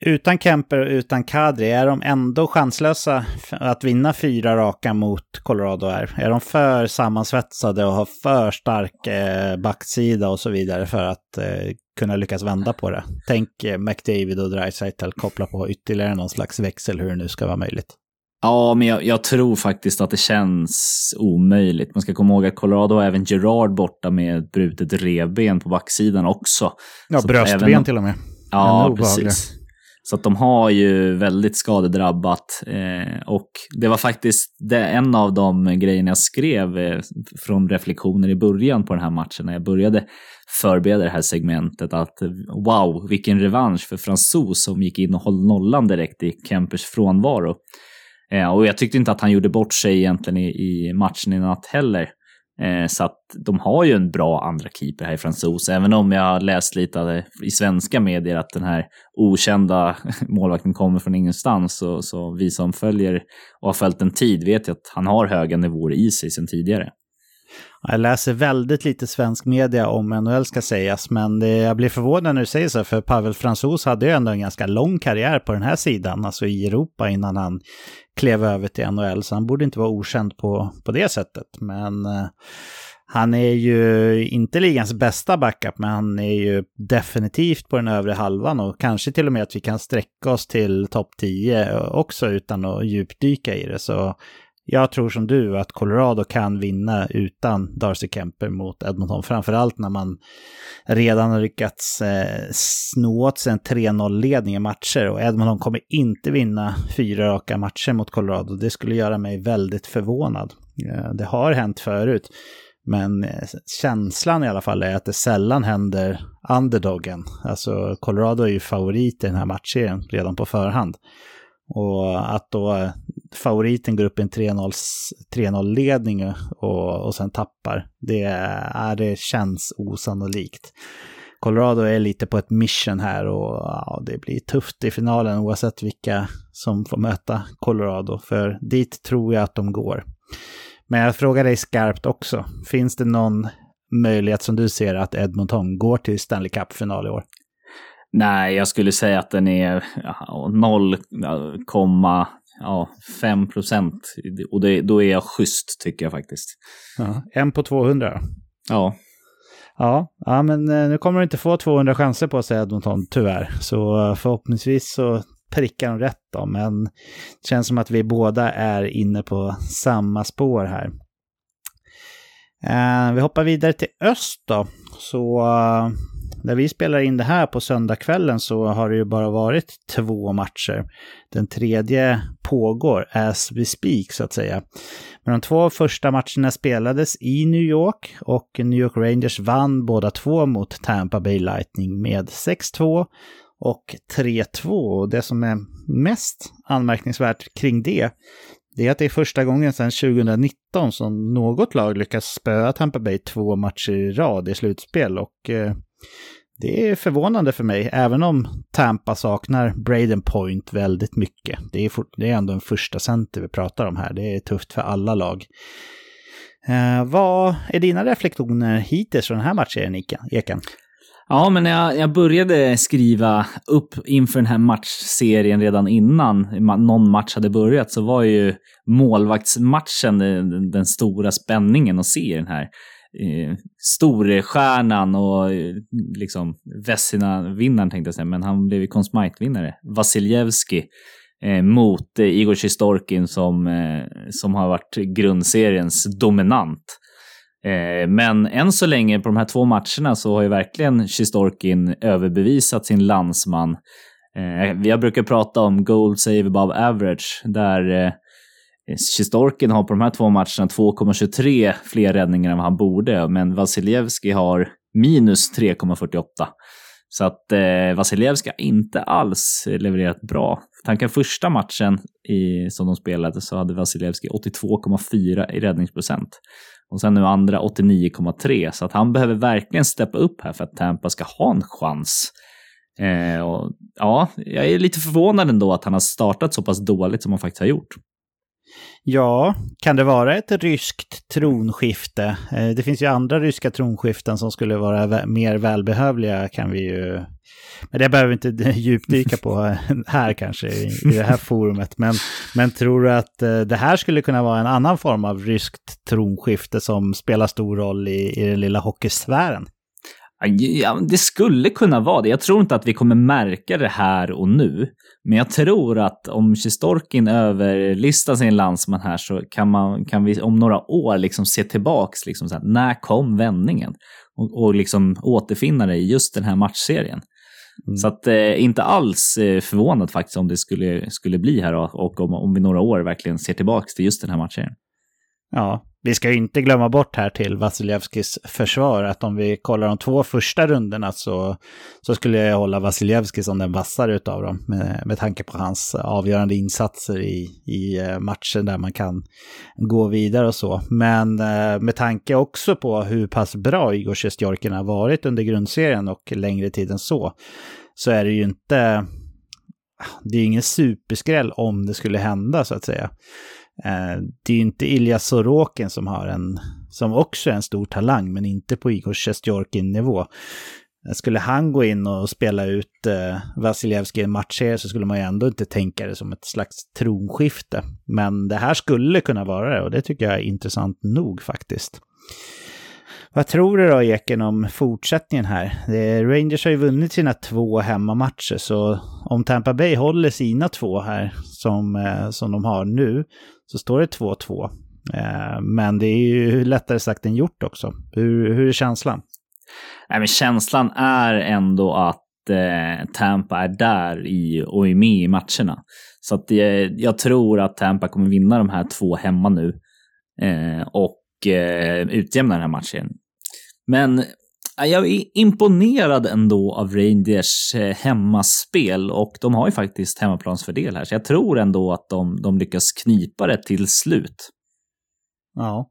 Utan Kemper och utan Kadri, är de ändå chanslösa att vinna fyra raka mot Colorado? Är, är de för sammansvetsade och har för stark eh, backsida och så vidare för att eh, kunna lyckas vända på det? Tänk eh, McDavid och Dreisaitl koppla på ytterligare någon slags växel hur det nu ska vara möjligt. Ja, men jag, jag, tror faktiskt att det känns omöjligt. Man ska komma ihåg att Colorado har även Gerard borta med ett brutet revben på backsidan också. Ja, bröstben även... till och med. Ja, precis. Så att de har ju väldigt skadedrabbat. Eh, och det var faktiskt det, en av de grejerna jag skrev eh, från reflektioner i början på den här matchen när jag började förbereda det här segmentet. Att wow, vilken revansch för Fransos som gick in och höll nollan direkt i Kempers frånvaro. Eh, och jag tyckte inte att han gjorde bort sig egentligen i, i matchen i natt heller. Eh, så att de har ju en bra andra keeper här i Fransos, även om jag har läst lite i svenska medier att den här okända målvakten kommer från ingenstans. Så, så vi som följer och har följt en tid vet ju att han har höga nivåer i sig sedan tidigare. Jag läser väldigt lite svensk media om NHL ska sägas, men det, jag blir förvånad när du säger så, för Pavel Fransos hade ju ändå en ganska lång karriär på den här sidan, alltså i Europa, innan han klev över till NHL, så han borde inte vara okänd på, på det sättet. Men eh, han är ju inte ligans bästa backup, men han är ju definitivt på den övre halvan och kanske till och med att vi kan sträcka oss till topp 10 också utan att djupdyka i det. Så jag tror som du att Colorado kan vinna utan Darcy Kemper mot Edmonton. Framförallt när man redan har lyckats eh, sno åt sig en 3-0-ledning i matcher. Och Edmonton kommer inte vinna fyra raka matcher mot Colorado. Det skulle göra mig väldigt förvånad. Eh, det har hänt förut. Men eh, känslan i alla fall är att det sällan händer underdogen. Alltså Colorado är ju favorit i den här matchen redan på förhand. Och att då favoriten går upp i en 3-0-ledning och, och sen tappar, det, är, äh, det känns osannolikt. Colorado är lite på ett mission här och ja, det blir tufft i finalen oavsett vilka som får möta Colorado. För dit tror jag att de går. Men jag frågar dig skarpt också, finns det någon möjlighet som du ser att Edmonton går till Stanley Cup-final i år? Nej, jag skulle säga att den är 0,5 procent. Och det, då är jag schysst, tycker jag faktiskt. Ja, en på 200? Ja. Ja, ja, men eh, nu kommer du inte få 200 chanser på sig Edmonton, tyvärr. Så eh, förhoppningsvis så prickar de rätt då, men det känns som att vi båda är inne på samma spår här. Uh, vi hoppar vidare till öst då. Så när vi spelar in det här på söndagskvällen så har det ju bara varit två matcher. Den tredje pågår as we speak så att säga. Men de två första matcherna spelades i New York och New York Rangers vann båda två mot Tampa Bay Lightning med 6-2 och 3-2. Och det som är mest anmärkningsvärt kring det, det är att det är första gången sedan 2019 som något lag lyckas spöa Tampa Bay två matcher i rad i slutspel. Och eh, det är förvånande för mig, även om Tampa saknar Braden Point väldigt mycket. Det är, for, det är ändå en första center vi pratar om här. Det är tufft för alla lag. Eh, vad är dina reflektioner hittills från den här matchen, Eken? Ja, men när jag, jag, började skriva upp inför den här matchserien redan innan någon match hade börjat så var ju målvaktsmatchen den, den stora spänningen att se i den här eh, storstjärnan och eh, liksom Vessina-vinnaren tänkte jag säga, men han blev ju Conn vinnare Vasiljevski eh, mot eh, Igor Sjistorkin som, eh, som har varit grundseriens dominant. Eh, men än så länge på de här två matcherna så har ju verkligen Sjistorkin överbevisat sin landsman. Eh, brukar prata om gold save above average, där eh, eh, Sjistorkin har på de här två matcherna 2,23 fler räddningar än vad han borde, men Vasiljevski har minus 3,48. Så att eh, Vasiljevski har inte alls levererat bra. Tanken första matchen i, som de spelade så hade Vasiljevski 82,4 i räddningsprocent. Och sen nu andra 89,3. Så att han behöver verkligen steppa upp här för att Tampa ska ha en chans. Eh, och, ja, jag är lite förvånad ändå att han har startat så pass dåligt som han faktiskt har gjort. Ja, kan det vara ett ryskt tronskifte? Eh, det finns ju andra ryska tronskiften som skulle vara mer välbehövliga kan vi ju... Men det behöver vi inte djupdyka på här kanske, i det här forumet. Men, men tror du att eh, det här skulle kunna vara en annan form av ryskt tronskifte som spelar stor roll i, i den lilla hockeysfären? Ja, det skulle kunna vara det. Jag tror inte att vi kommer märka det här och nu. Men jag tror att om Sjistorkin överlistar sin landsman här så kan, man, kan vi om några år liksom se tillbaks. Liksom så här, när kom vändningen? Och, och liksom återfinna det i just den här matchserien. Mm. Så att eh, inte alls eh, förvånad faktiskt om det skulle, skulle bli här och, och om, om vi några år verkligen ser tillbaks till just den här matchserien. Ja, vi ska ju inte glömma bort här till Vasiljevskis försvar att om vi kollar de två första rundorna så, så skulle jag hålla Vasiljevski som den vassare utav dem med, med tanke på hans avgörande insatser i, i eh, matchen där man kan gå vidare och så. Men eh, med tanke också på hur pass bra Igor Sjestjorkin har varit under grundserien och längre tid än så, så är det ju inte... Det är ingen superskräll om det skulle hända så att säga. Eh, det är ju inte Ilja Sorokin som har en, som också är en stor talang, men inte på Igor Sjestjorkin-nivå. Eh, skulle han gå in och spela ut eh, Vasiljevskij i en matchserie så skulle man ju ändå inte tänka det som ett slags tronskifte. Men det här skulle kunna vara det och det tycker jag är intressant nog faktiskt. Vad tror du då Eken om fortsättningen här? Rangers har ju vunnit sina två hemmamatcher så om Tampa Bay håller sina två här som, eh, som de har nu så står det 2-2. Eh, men det är ju lättare sagt än gjort också. Hur, hur är känslan? Nej, men känslan är ändå att eh, Tampa är där i, och är med i matcherna. Så att det, jag tror att Tampa kommer vinna de här två hemma nu eh, och eh, utjämna den här matchen. Men Äh, jag är imponerad ändå av Rangers eh, hemmaspel och de har ju faktiskt hemmaplansfördel här, så jag tror ändå att de, de lyckas knipa det till slut. Ja.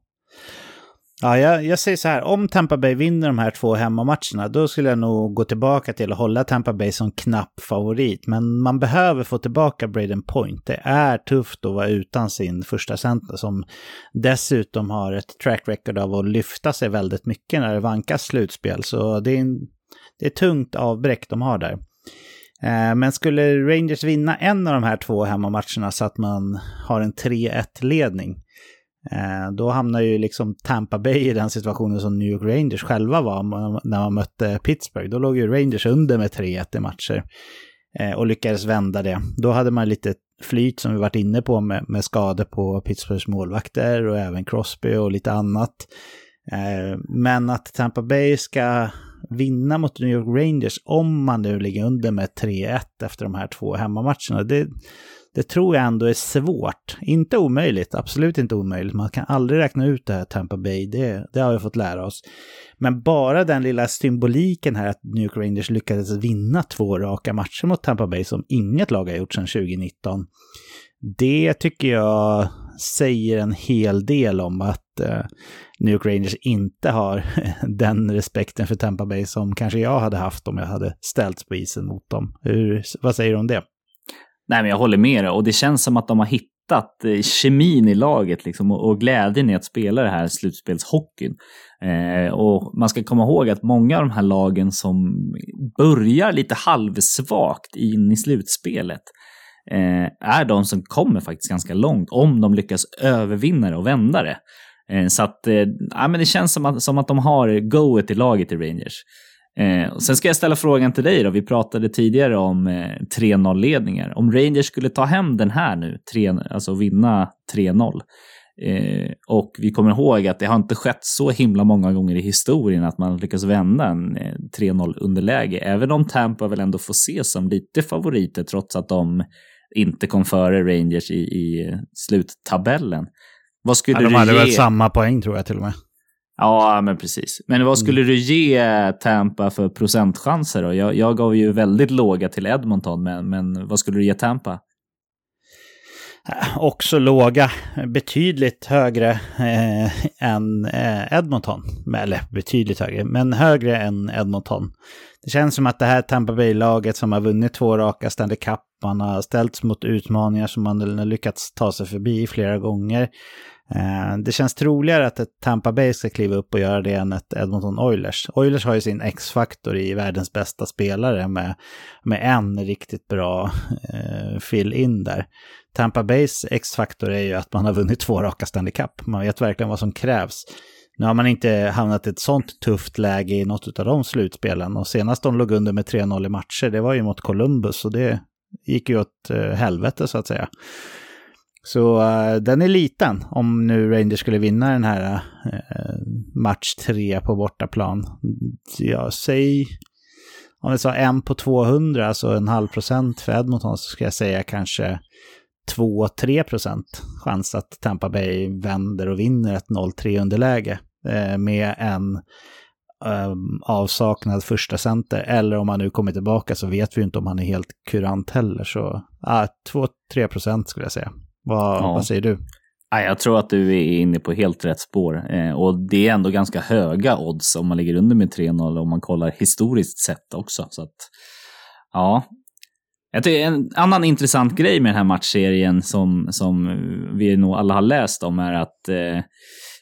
Ja, jag, jag säger så här, om Tampa Bay vinner de här två hemmamatcherna, då skulle jag nog gå tillbaka till att hålla Tampa Bay som knapp favorit. Men man behöver få tillbaka Braden Point. Det är tufft att vara utan sin första center som dessutom har ett track record av att lyfta sig väldigt mycket när det vankas slutspel. Så det är, en, det är tungt avbräck de har där. Eh, men skulle Rangers vinna en av de här två hemmamatcherna så att man har en 3-1-ledning, Eh, då hamnar ju liksom Tampa Bay i den situationen som New York Rangers själva var när man mötte Pittsburgh. Då låg ju Rangers under med 3-1 i matcher eh, och lyckades vända det. Då hade man lite flyt som vi varit inne på med, med skador på Pittsburghs målvakter och även Crosby och lite annat. Eh, men att Tampa Bay ska vinna mot New York Rangers om man nu ligger under med 3-1 efter de här två hemmamatcherna, det, det tror jag ändå är svårt. Inte omöjligt, absolut inte omöjligt. Man kan aldrig räkna ut det här Tampa Bay, det, det har vi fått lära oss. Men bara den lilla symboliken här att New York Rangers lyckades vinna två raka matcher mot Tampa Bay som inget lag har gjort sedan 2019. Det tycker jag säger en hel del om att eh, New York Rangers inte har den respekten för Tampa Bay som kanske jag hade haft om jag hade ställts på isen mot dem. Hur, vad säger du om det? Nej, men jag håller med dig och det känns som att de har hittat eh, kemin i laget liksom, och, glädjen i att spela det här slutspelshockeyn. Eh, och man ska komma ihåg att många av de här lagen som börjar lite halvsvagt in i slutspelet eh, är de som kommer faktiskt ganska långt om de lyckas övervinna det och vända det. Eh, så att, eh, ja, men det känns som att, som att de har goet i laget i Rangers. Eh, och sen ska jag ställa frågan till dig då. Vi pratade tidigare om eh, 3-0-ledningar. Om Rangers skulle ta hem den här nu, 3, alltså vinna 3-0. Eh, och vi kommer ihåg att det har inte skett så himla många gånger i historien att man lyckas vända en eh, 3-0 underläge. Även om Tampa väl ändå får ses som lite favoriter trots att de inte kom före Rangers i, i sluttabellen. Vad skulle ja, de hade ge... väl samma poäng tror jag till och med. Ja, men precis. Men vad skulle mm. du ge Tampa för procentchanser då? Jag, jag gav ju väldigt låga till Edmonton, men, men vad skulle du ge Tampa? Äh, också låga, betydligt högre eh, än eh, Edmonton. Eller betydligt högre, men högre än Edmonton. Det känns som att det här Tampa Bay-laget som har vunnit två raka Stanley Cup, man har ställts mot utmaningar som man har lyckats ta sig förbi flera gånger. Eh, det känns troligare att ett Tampa Bay ska kliva upp och göra det än ett Edmonton Oilers. Oilers har ju sin X-faktor i världens bästa spelare med, med en riktigt bra eh, fill-in där. Tampa Bays X-faktor är ju att man har vunnit två raka Stanley Cup. Man vet verkligen vad som krävs. Nu har man inte hamnat i ett sånt tufft läge i något av de slutspelen och senast de låg under med 3-0 i matcher, det var ju mot Columbus och det gick ju åt eh, helvete så att säga. Så uh, den är liten om nu Rangers skulle vinna den här uh, match tre på bortaplan. Jag säger, om vi sa en på 200, alltså en halv procent för Edmonton, så ska jag säga kanske 2-3 procent chans att Tampa Bay vänder och vinner ett 0-3 underläge uh, med en um, avsaknad första center. Eller om han nu kommer tillbaka så vet vi inte om han är helt kurant heller. Så uh, 2-3 procent skulle jag säga. Vad, ja. vad säger du? Jag tror att du är inne på helt rätt spår. Eh, och det är ändå ganska höga odds om man ligger under med 3-0 om man kollar historiskt sett också. Så att, ja. Jag tycker en annan intressant grej med den här matchserien som, som vi nog alla har läst om är att eh,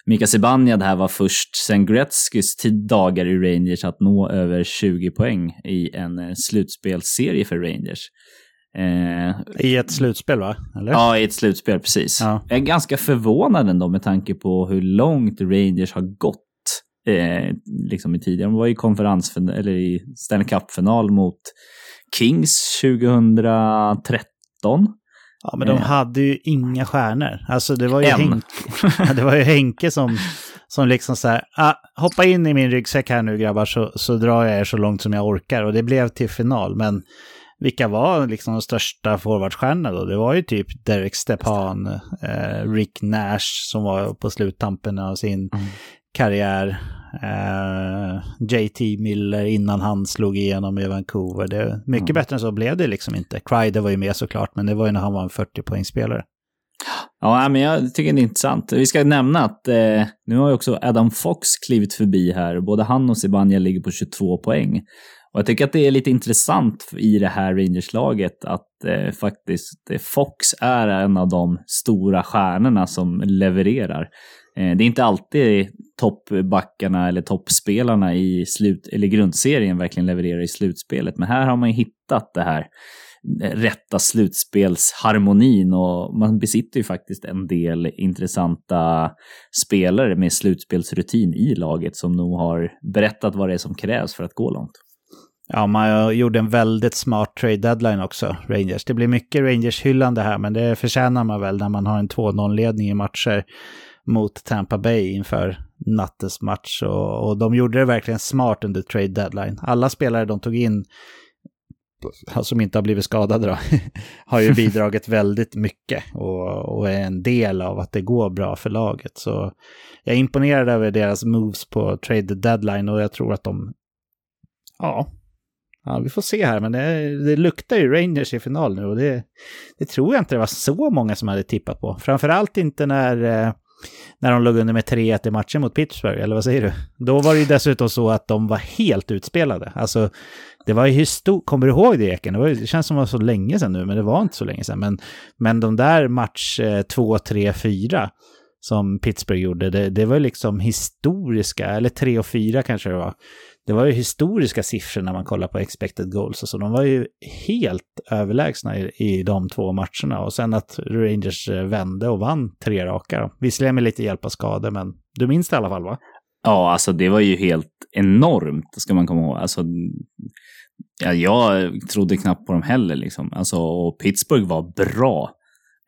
Mika Zibanejad här var först sen Gretzkys dagar i Rangers att nå över 20 poäng i en eh, slutspelsserie för Rangers. Eh, I ett slutspel va? Eller? Ja, i ett slutspel precis. Ja. Jag är ganska förvånad ändå med tanke på hur långt Rangers har gått eh, liksom i tidigare. De var i konferensfinal, eller i Stanley Cup-final mot Kings 2013. Ja, men de eh. hade ju inga stjärnor. Alltså det var ju, Henke, det var ju Henke som, som liksom så här, ah, hoppa in i min ryggsäck här nu grabbar så, så drar jag er så långt som jag orkar. Och det blev till final, men vilka var liksom de största forwardstjärnorna då? Det var ju typ Derek Stepan, eh, Rick Nash som var på sluttampen av sin mm. karriär. Eh, JT Miller innan han slog igenom i Vancouver. Det, mycket mm. bättre än så blev det liksom inte. Kreider var ju med såklart, men det var ju när han var en 40-poängsspelare. Ja, men jag tycker det är intressant. Vi ska nämna att eh, nu har ju också Adam Fox klivit förbi här. Både han och Sibanja ligger på 22 poäng. Och jag tycker att det är lite intressant i det här Rangers-laget att eh, faktiskt eh, Fox är en av de stora stjärnorna som levererar. Eh, det är inte alltid toppbackarna eller toppspelarna i slut, eller grundserien verkligen levererar i slutspelet, men här har man ju hittat det här eh, rätta slutspelsharmonin och man besitter ju faktiskt en del intressanta spelare med slutspelsrutin i laget som nog har berättat vad det är som krävs för att gå långt. Ja, man gjorde en väldigt smart trade deadline också, Rangers. Det blir mycket Rangers-hyllande här, men det förtjänar man väl när man har en 2-0-ledning i matcher mot Tampa Bay inför nattens match. Och, och de gjorde det verkligen smart under trade deadline. Alla spelare de tog in som inte har blivit skadade då, har ju bidragit väldigt mycket och, och, är en del av att det går bra för laget. Så jag är imponerad över deras moves på trade deadline och jag tror att de, ja, ja vi får se här, men det, det luktar ju Rangers i final nu och det, det, tror jag inte det var så många som hade tippat på. Framförallt inte när eh, när de låg under med 3-1 i matchen mot Pittsburgh, eller vad säger du? Då var det ju dessutom så att de var helt utspelade. Alltså, det var ju histor... Kommer du ihåg det, Eken? Det, var, det känns som att det var så länge sedan nu, men det var inte så länge sedan. Men, men de där match 2, 3, 4 som Pittsburgh gjorde, det, det var liksom historiska, eller 3 och 4 kanske det var det var ju historiska siffror när man kollar på expected goals. så de var ju helt överlägsna i, i de två matcherna. Och sen att Rangers eh, vände och vann tre raka. Visserligen med lite hjälp av skador, men du minns det i alla fall va? Ja, alltså det var ju helt enormt, ska man komma ihåg. Alltså, ja, jag trodde knappt på dem heller. Liksom. Alltså, och Pittsburgh var bra.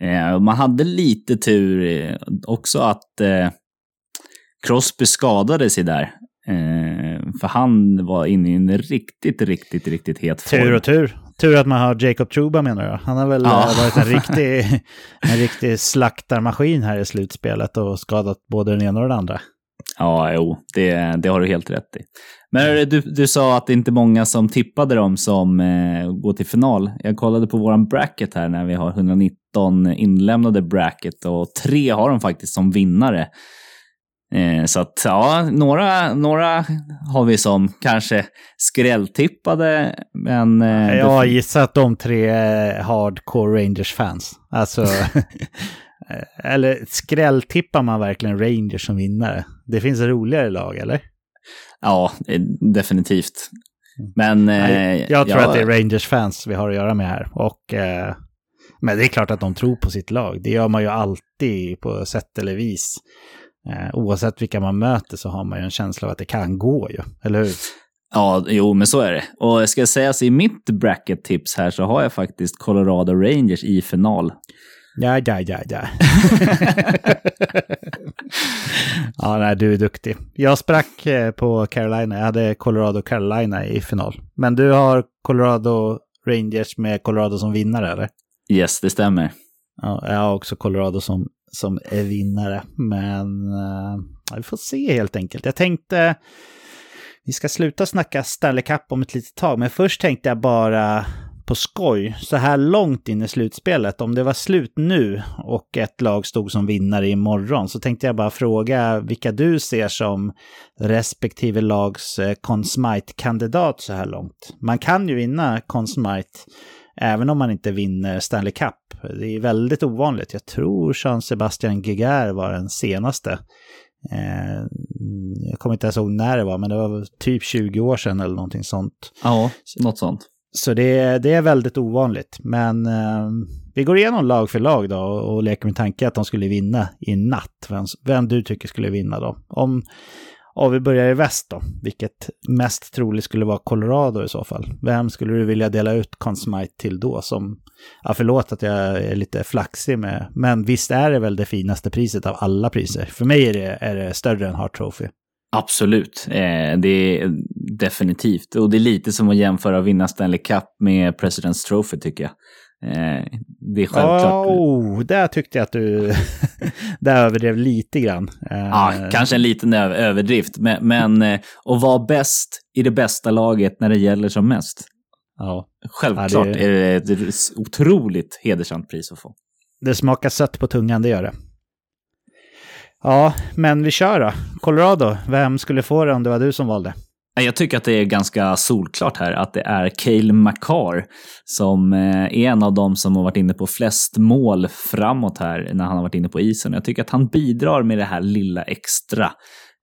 Eh, man hade lite tur eh, också att eh, Crosby skadade sig där. Eh, för han var inne i en riktigt, riktigt, riktigt het form. Tur och tur. Tur att man har Jacob Truba menar du? Han har väl ja. Eh, varit en riktig, en riktig slaktarmaskin här i slutspelet och skadat både den ena och den andra. Ja, jo, det, det har du helt rätt i. Men du, du sa att det inte är många som tippade dem som eh, går till final. Jag kollade på våran bracket här när vi har 119 inlämnade bracket och tre har de faktiskt som vinnare. Eh, så att ja, några, några har vi som kanske skrälltippade, men... Eh, jag gissar att de tre är hardcore Rangers-fans. Alltså, eller skrälltippar man verkligen Rangers som vinnare? Det finns roligare lag, eller? Ja, definitivt. Men... Eh, jag tror ja, att det är Rangers-fans vi har att göra med här. Och, eh, men det är klart att de tror på sitt lag. Det gör man ju alltid på sätt eller vis. Eh, oavsett vilka man möter så har man ju en känsla av att det kan gå ju, eller hur? Ja, jo, men så är det. Och ska sägas i mitt bracket-tips här så har jag faktiskt Colorado Rangers i final. Ja, ja, ja, ja. ja, nej, du är duktig. Jag sprack eh, på Carolina. Jag hade Colorado Carolina i final. Men du har Colorado Rangers med Colorado som vinnare, eller? Yes, det stämmer. Ja, jag har också Colorado som som är vinnare. Men eh, ja, vi får se helt enkelt. Jag tänkte, vi ska sluta snacka Stanley Cup om ett litet tag, men först tänkte jag bara på skoj, så här långt in i slutspelet, om det var slut nu och ett lag stod som vinnare imorgon, så tänkte jag bara fråga vilka du ser som respektive lags eh, Consmite-kandidat så här långt. Man kan ju vinna Consmite även om man inte vinner Stanley Cup. Det är väldigt ovanligt. Jag tror Jean-Sebastian Giguère var den senaste. Eh, jag kommer inte ens ihåg när det var, men det var typ 20 år sedan eller någonting sånt. Ja, något sånt. Så det, det är väldigt ovanligt. Men eh, vi går igenom lag för lag då och, och leker med tanke att de skulle vinna i natt. Vem, vem du tycker skulle vinna då. Om Ja, vi börjar i väst då, vilket mest troligt skulle vara Colorado i så fall. Vem skulle du vilja dela ut Consmite till då? Som, ja förlåt att jag är lite flaxig med, men visst är det väl det finaste priset av alla priser? För mig är det, är det större än Hart Trophy. Absolut, eh, det är definitivt. Och det är lite som att jämföra att vinna Stanley Cup med President's Trophy tycker jag. Eh, det är självklart. Oh, där tyckte jag att du där överdrev lite grann. Eh, ja, kanske en liten överdrift, men, men eh, att vara bäst i det bästa laget när det gäller som mest. Ja. Självklart ja, det... är det ett otroligt hedersamt pris att få. det smakar sött på tungan, det gör det. Ja, men vi kör då. Colorado, vem skulle få det om det var du som valde? Jag tycker att det är ganska solklart här att det är Cale Makar som eh, är en av dem som har varit inne på flest mål framåt här när han har varit inne på isen. Jag tycker att han bidrar med det här lilla extra.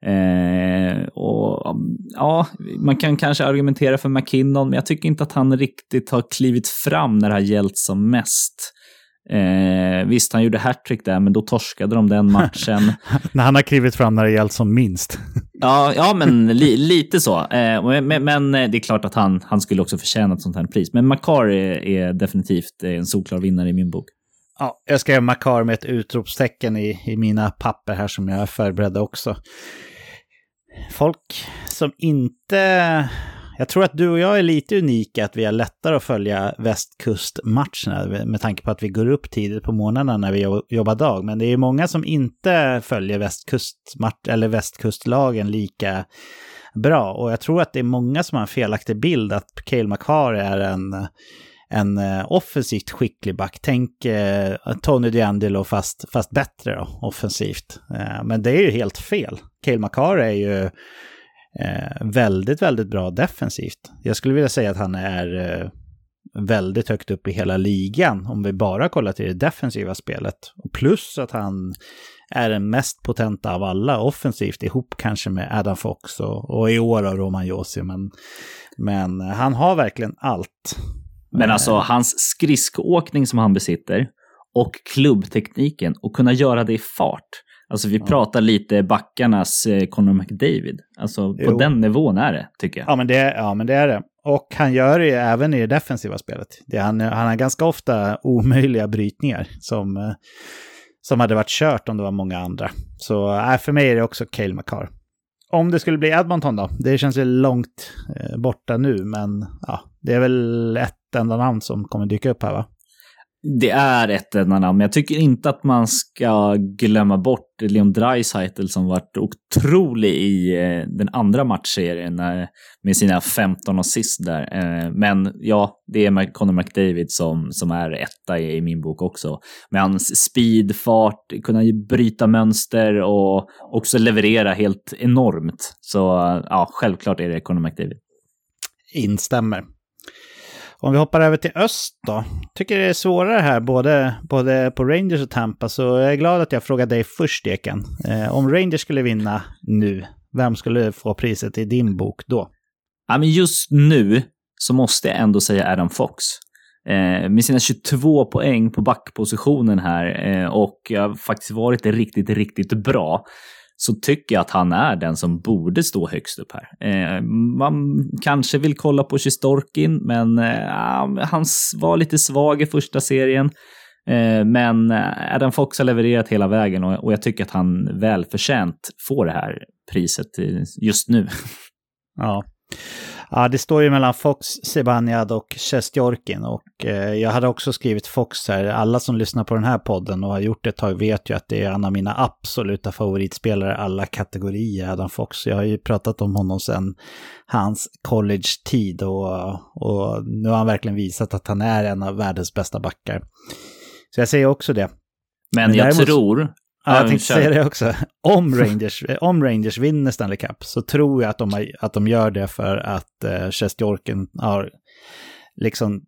Eh, och ja, Man kan kanske argumentera för McKinnon, men jag tycker inte att han riktigt har klivit fram när det har gällt som mest. Eh, visst, han gjorde hattrick där, men då torskade de den matchen. när han har klivit fram när det gällt som minst. ja, ja, men li, lite så. Eh, men, men, det är klart att han, han skulle också förtjäna ett sånt här pris. Men Makar är, är definitivt en solklar vinnare i min bok. Ja, jag skrev Makar med ett utropstecken i, i mina papper här som jag förberedde också. Folk som inte jag tror att du och jag är lite unika, att vi har lättare att följa västkustmatcherna med tanke på att vi går upp tidigt på morgnarna när vi jobbar dag. Men det är många som inte följer västkustmatch eller västkustlagen lika bra. Och jag tror att det är många som har en felaktig bild att Cale McHar är en en eh, offensivt skicklig back. Tänk eh, Tony DeAngelo fast, fast bättre då, offensivt. Eh, men det är ju helt fel. Cale McCarr är ju väldigt, väldigt bra defensivt. Jag skulle vilja säga att han är eh, väldigt högt upp i hela ligan om vi bara kollar till det defensiva spelet. Plus att han är den mest potenta av alla offensivt ihop kanske med Adam Fox och, och i år av Roman Josi. Men, men han har verkligen allt. Men alltså hans skridskoåkning som han besitter och klubbtekniken och kunna göra det i fart. Alltså vi ja. pratar lite backarnas eh, Conor McDavid. Alltså på jo. den nivån är det, tycker jag. Ja men det, är, ja, men det är det. Och han gör det även i det defensiva spelet. Det, han, han har ganska ofta omöjliga brytningar som, eh, som hade varit kört om det var många andra. Så äh, för mig är det också Cale McCarr. Om det skulle bli Edmonton då? Det känns ju långt eh, borta nu, men ja, det är väl ett enda namn som kommer dyka upp här va? Det är ett enda namn, men jag tycker inte att man ska glömma bort Leon Dreisaitl som varit otrolig i eh, den andra matchserien eh, med sina 15 assist där. Eh, men ja, det är Conor McDavid som, som är etta i, min bok också. Med hans speed, fart, kunna bryta mönster och också leverera helt enormt. Så ja, självklart är det Conor McDavid. Instämmer. Om vi hoppar över till öst då. Tycker det är svårare här både, både på Rangers och Tampa, så jag är glad att jag frågade dig först, Eken. Eh, om Rangers skulle vinna nu, vem skulle få priset i din bok då? Ja, men just nu så måste jag ändå säga Adam Fox. Eh, med sina 22 poäng på backpositionen här eh, och har faktiskt varit riktigt, riktigt bra så tycker jag att han är den som borde stå högst upp här. Eh, man kanske vill kolla på Sjistorkin, men eh, han var lite svag i första serien. Eh, men eh, Adam Fox har levererat hela vägen och, och jag tycker att han välförtjänt får det här priset eh, just nu. Ja. Ja, det står ju mellan Fox, Sebaniad och Sjestjorkin. Och eh, jag hade också skrivit Fox här. Alla som lyssnar på den här podden och har gjort det ett tag vet ju att det är en av mina absoluta favoritspelare alla kategorier, Adam Fox. Jag har ju pratat om honom sedan hans college-tid och, och nu har han verkligen visat att han är en av världens bästa backar. Så jag säger också det. Men, Men jag däremot... tror Ja, jag tänkte säga det också. Om Rangers, om Rangers vinner Stanley Cup så tror jag att de, har, att de gör det för att eh, Sjestjorkin har liksom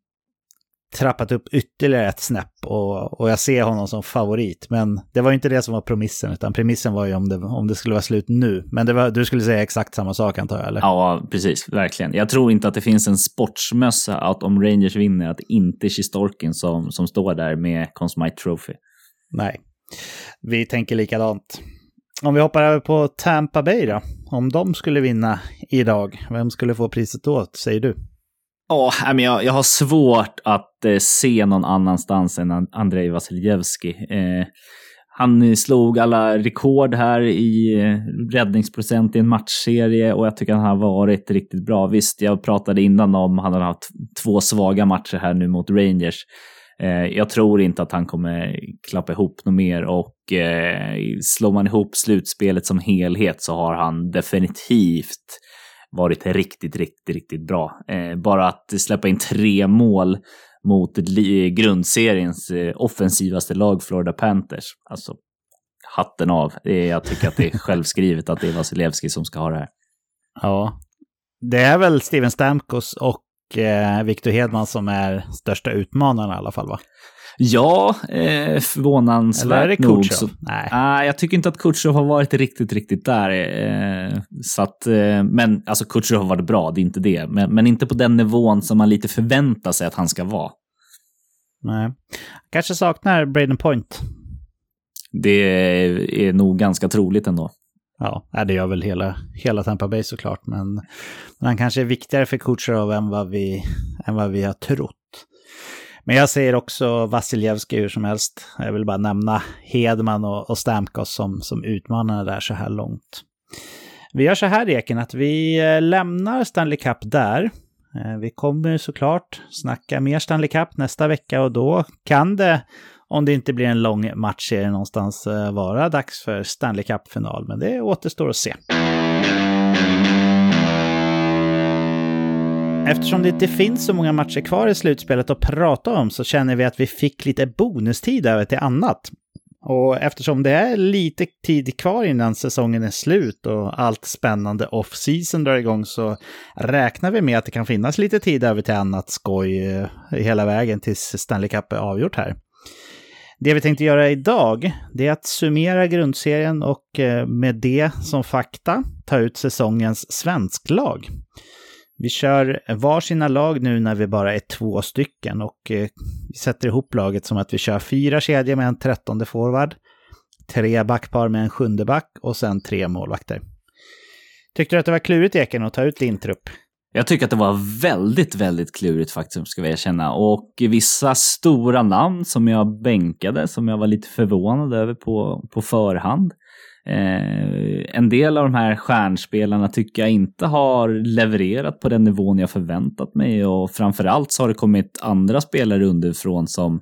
trappat upp ytterligare ett snäpp och, och jag ser honom som favorit. Men det var inte det som var premissen, utan premissen var ju om det, om det skulle vara slut nu. Men var, du skulle säga exakt samma sak antar jag, eller? Ja, precis, verkligen. Jag tror inte att det finns en sportsmössa att om Rangers vinner, att inte är Sjistorkin som, som står där med Conn Trophy. Nej, vi tänker likadant. Om vi hoppar över på Tampa Bay då. Om de skulle vinna idag, vem skulle få priset då, säger du? Ja, oh, jag, jag har svårt att eh, se någon annanstans än Andrei Vasiljevski. Eh, han slog alla rekord här i eh, räddningsprocent i en matchserie och jag tycker han har varit riktigt bra. Visst, jag pratade innan om att han har haft två svaga matcher här nu mot Rangers. Eh, jag tror inte att han kommer klappa ihop något mer och eh, slår man ihop slutspelet som helhet så har han definitivt varit riktigt, riktigt, riktigt bra. Eh, bara att släppa in tre mål mot grundseriens offensivaste lag, Florida Panthers. Alltså, hatten av. Jag tycker att det är självskrivet att det är Vasilevski som ska ha det här. Ja, det är väl Steven Stamkos och Victor Hedman som är största utmanarna i alla fall, va? Ja, eh, förvånansvärt nog. Så, Nej. Ah, jag tycker inte att Kutjerov har varit riktigt, riktigt där. Eh, så att, eh, men alltså Kutjerov har varit bra, det är inte det. Men, men inte på den nivån som man lite förväntar sig att han ska vara. Nej. Kanske saknar Braden Point. Det är nog ganska troligt ändå. Ja, det gör väl hela, hela Tampa Bay såklart. Men, men han kanske är viktigare för Kucherov än vad vi, än vad vi har trott. Men jag säger också Vasiljevski hur som helst. Jag vill bara nämna Hedman och, och Stamkos som, som utmanare där så här långt. Vi gör så här Eken, att vi eh, lämnar Stanley Cup där. Eh, vi kommer såklart snacka mer Stanley Cup nästa vecka och då kan det, om det inte blir en lång matchserie någonstans, eh, vara dags för Stanley Cup-final. Men det återstår att se. Eftersom det inte finns så många matcher kvar i slutspelet att prata om så känner vi att vi fick lite bonustid över till annat. Och eftersom det är lite tid kvar innan säsongen är slut och allt spännande off-season drar igång så räknar vi med att det kan finnas lite tid över till annat skoj eh, hela vägen tills Stanley Cup är avgjort här. Det vi tänkte göra idag, det är att summera grundserien och eh, med det som fakta ta ut säsongens svensklag. Vi kör varsina lag nu när vi bara är två stycken och eh, vi sätter ihop laget som att vi kör fyra kedjor med en trettonde forward, tre backpar med en sjunde back och sen tre målvakter. Tyckte du att det var klurigt Eken att ta ut din trupp? Jag tycker att det var väldigt, väldigt klurigt faktiskt, ska vi erkänna. Och vissa stora namn som jag bänkade, som jag var lite förvånad över på, på förhand. Eh, en del av de här stjärnspelarna tycker jag inte har levererat på den nivån jag förväntat mig och framförallt så har det kommit andra spelare underifrån som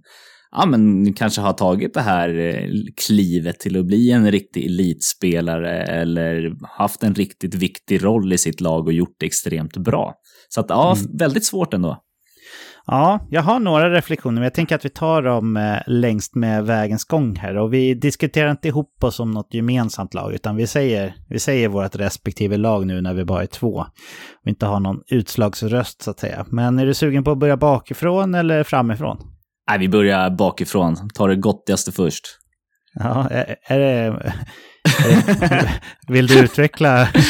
ja, men kanske har tagit det här eh, klivet till att bli en riktig elitspelare eller haft en riktigt viktig roll i sitt lag och gjort det extremt bra. Så att ja, mm. väldigt svårt ändå. Ja, jag har några reflektioner, men jag tänker att vi tar dem eh, längst med vägens gång här. Och vi diskuterar inte ihop oss om något gemensamt lag, utan vi säger, vi säger vårt respektive lag nu när vi bara är två. Vi inte har någon utslagsröst så att säga. Men är du sugen på att börja bakifrån eller framifrån? Nej, vi börjar bakifrån. Ta det gottigaste först. Ja, är, det... vill du utveckla, vill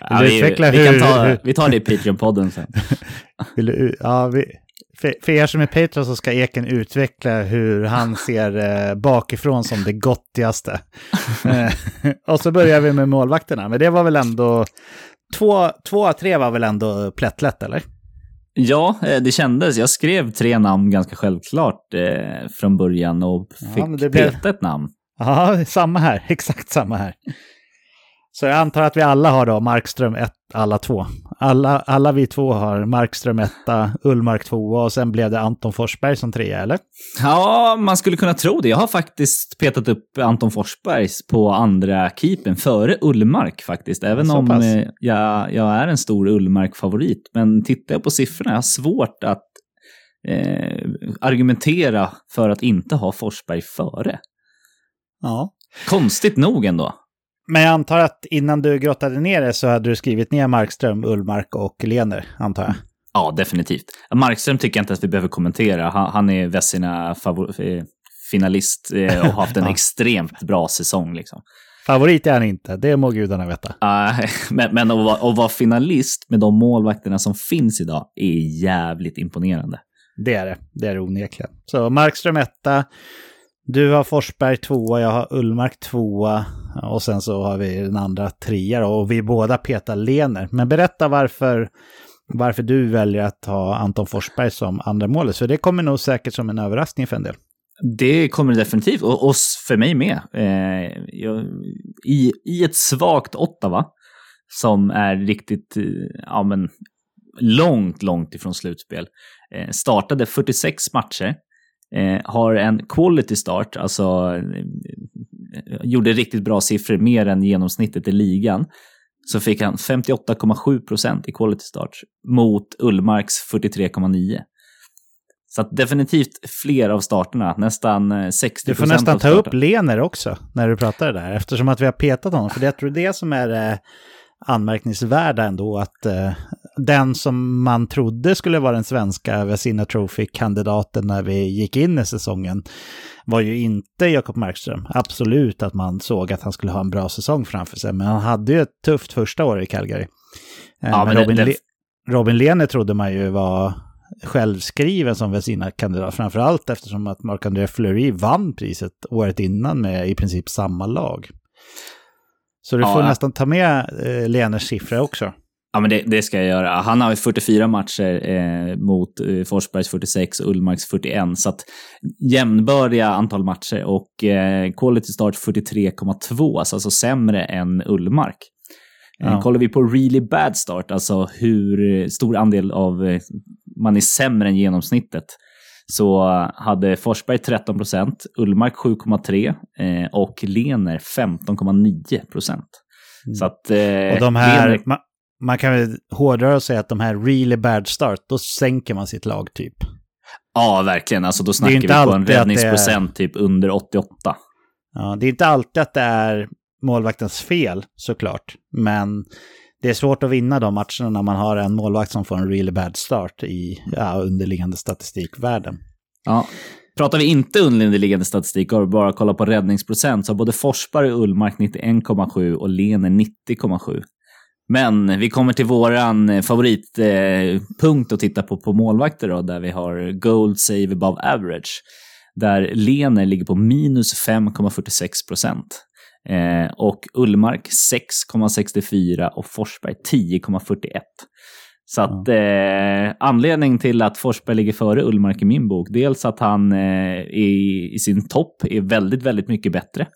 ja, du utveckla vi, hur, vi, ta, vi tar det i Patreon-podden sen. Vill du, ja, vi, för, för er som är Patreon så ska Eken utveckla hur han ser eh, bakifrån som det gottigaste. eh, och så börjar vi med målvakterna, men det var väl ändå... Två, två av tre var väl ändå plättlätt, eller? Ja, eh, det kändes. Jag skrev tre namn ganska självklart eh, från början och fick ja, blev... peta ett namn. Ja, samma här. Exakt samma här. Så jag antar att vi alla har då Markström 1, alla två. Alla, alla vi två har Markström 1, Ullmark 2 och sen blev det Anton Forsberg som trea, eller? Ja, man skulle kunna tro det. Jag har faktiskt petat upp Anton Forsbergs på andra keepen före Ullmark faktiskt. Även om eh, jag, jag är en stor Ullmark-favorit. Men tittar jag på siffrorna, jag har svårt att eh, argumentera för att inte ha Forsberg före. Ja. Konstigt nog ändå. Men jag antar att innan du grottade ner det så hade du skrivit ner Markström, Ullmark och Lener, antar jag? Ja, definitivt. Markström tycker jag inte att vi behöver kommentera. Han, han är Vessina eh, finalist eh, och har haft en ja. extremt bra säsong. Liksom. Favorit är han inte, det må gudarna veta. Uh, men men att, vara, att vara finalist med de målvakterna som finns idag är jävligt imponerande. Det är det, det är det onekligen. Så Markström etta, du har Forsberg tvåa, jag har Ullmark tvåa och sen så har vi den andra trea och vi båda petar Lener. Men berätta varför, varför du väljer att ha Anton Forsberg som andra målet. Så det kommer nog säkert som en överraskning för en del. Det kommer det definitivt, och, oss för mig med. Eh, jag, i, I ett svagt Ottawa, som är riktigt, eh, ja men, långt, långt ifrån slutspel. Eh, startade 46 matcher, eh, har en quality start, alltså eh, gjorde riktigt bra siffror, mer än genomsnittet i ligan, så fick han 58,7 procent i quality start mot Ullmarks 43,9. Så att definitivt fler av starterna, nästan 60% Du får nästan ta upp Lener också när du pratar det där, eftersom att vi har petat honom. För det jag tror det som är eh, anmärkningsvärda ändå, att eh, den som man trodde skulle vara den svenska Vesina Trophy-kandidaten när vi gick in i säsongen var ju inte Jakob Markström. Absolut att man såg att han skulle ha en bra säsong framför sig, men han hade ju ett tufft första år i Calgary. Eh, ja, men Robin, det, det... Robin Lehner trodde man ju var självskriven som Vesina-kandidat, framförallt eftersom att Marc-André Fleury vann priset året innan med i princip samma lag. Så du ja, får ja. nästan ta med eh, Lehners siffror också. Ja, men det, det, ska jag göra. Han har 44 matcher eh, mot eh, Forsbergs 46 och Ullmarks 41. Så att jämnbördiga antal matcher och eh, quality start 43,2, alltså sämre än Ullmark. Eh, ja. Kollar vi på really bad start, alltså hur stor andel av eh, man är sämre än genomsnittet, så hade Forsberg 13 procent, Ullmark 7,3 eh, och Lener 15,9 procent. Mm. Så att... Och de här, Lener... man, kan väl hårdare säga att de här really bad start, då sänker man sitt lag typ. Ja, verkligen. Alltså då snackar vi på en räddningsprocent är... typ under 88. Ja, det är inte alltid att det är målvaktens fel såklart, men det är svårt att vinna de matcherna när man har en målvakt som får en really bad start i ja, underliggande statistikvärlden. Ja. Pratar vi inte underliggande statistik och bara kollar på räddningsprocent så har både Forsberg och Ullmark 91,7 och Lene 90,7. Men vi kommer till våran favoritpunkt att titta på på målvakter då, där vi har Gold Save Above Average. Där Lene ligger på minus 5,46 procent. Eh, och Ullmark 6,64 och Forsberg 10,41. Så att eh, anledning till att Forsberg ligger före Ullmark i min bok, dels att han eh, i, i sin topp är väldigt, väldigt mycket bättre.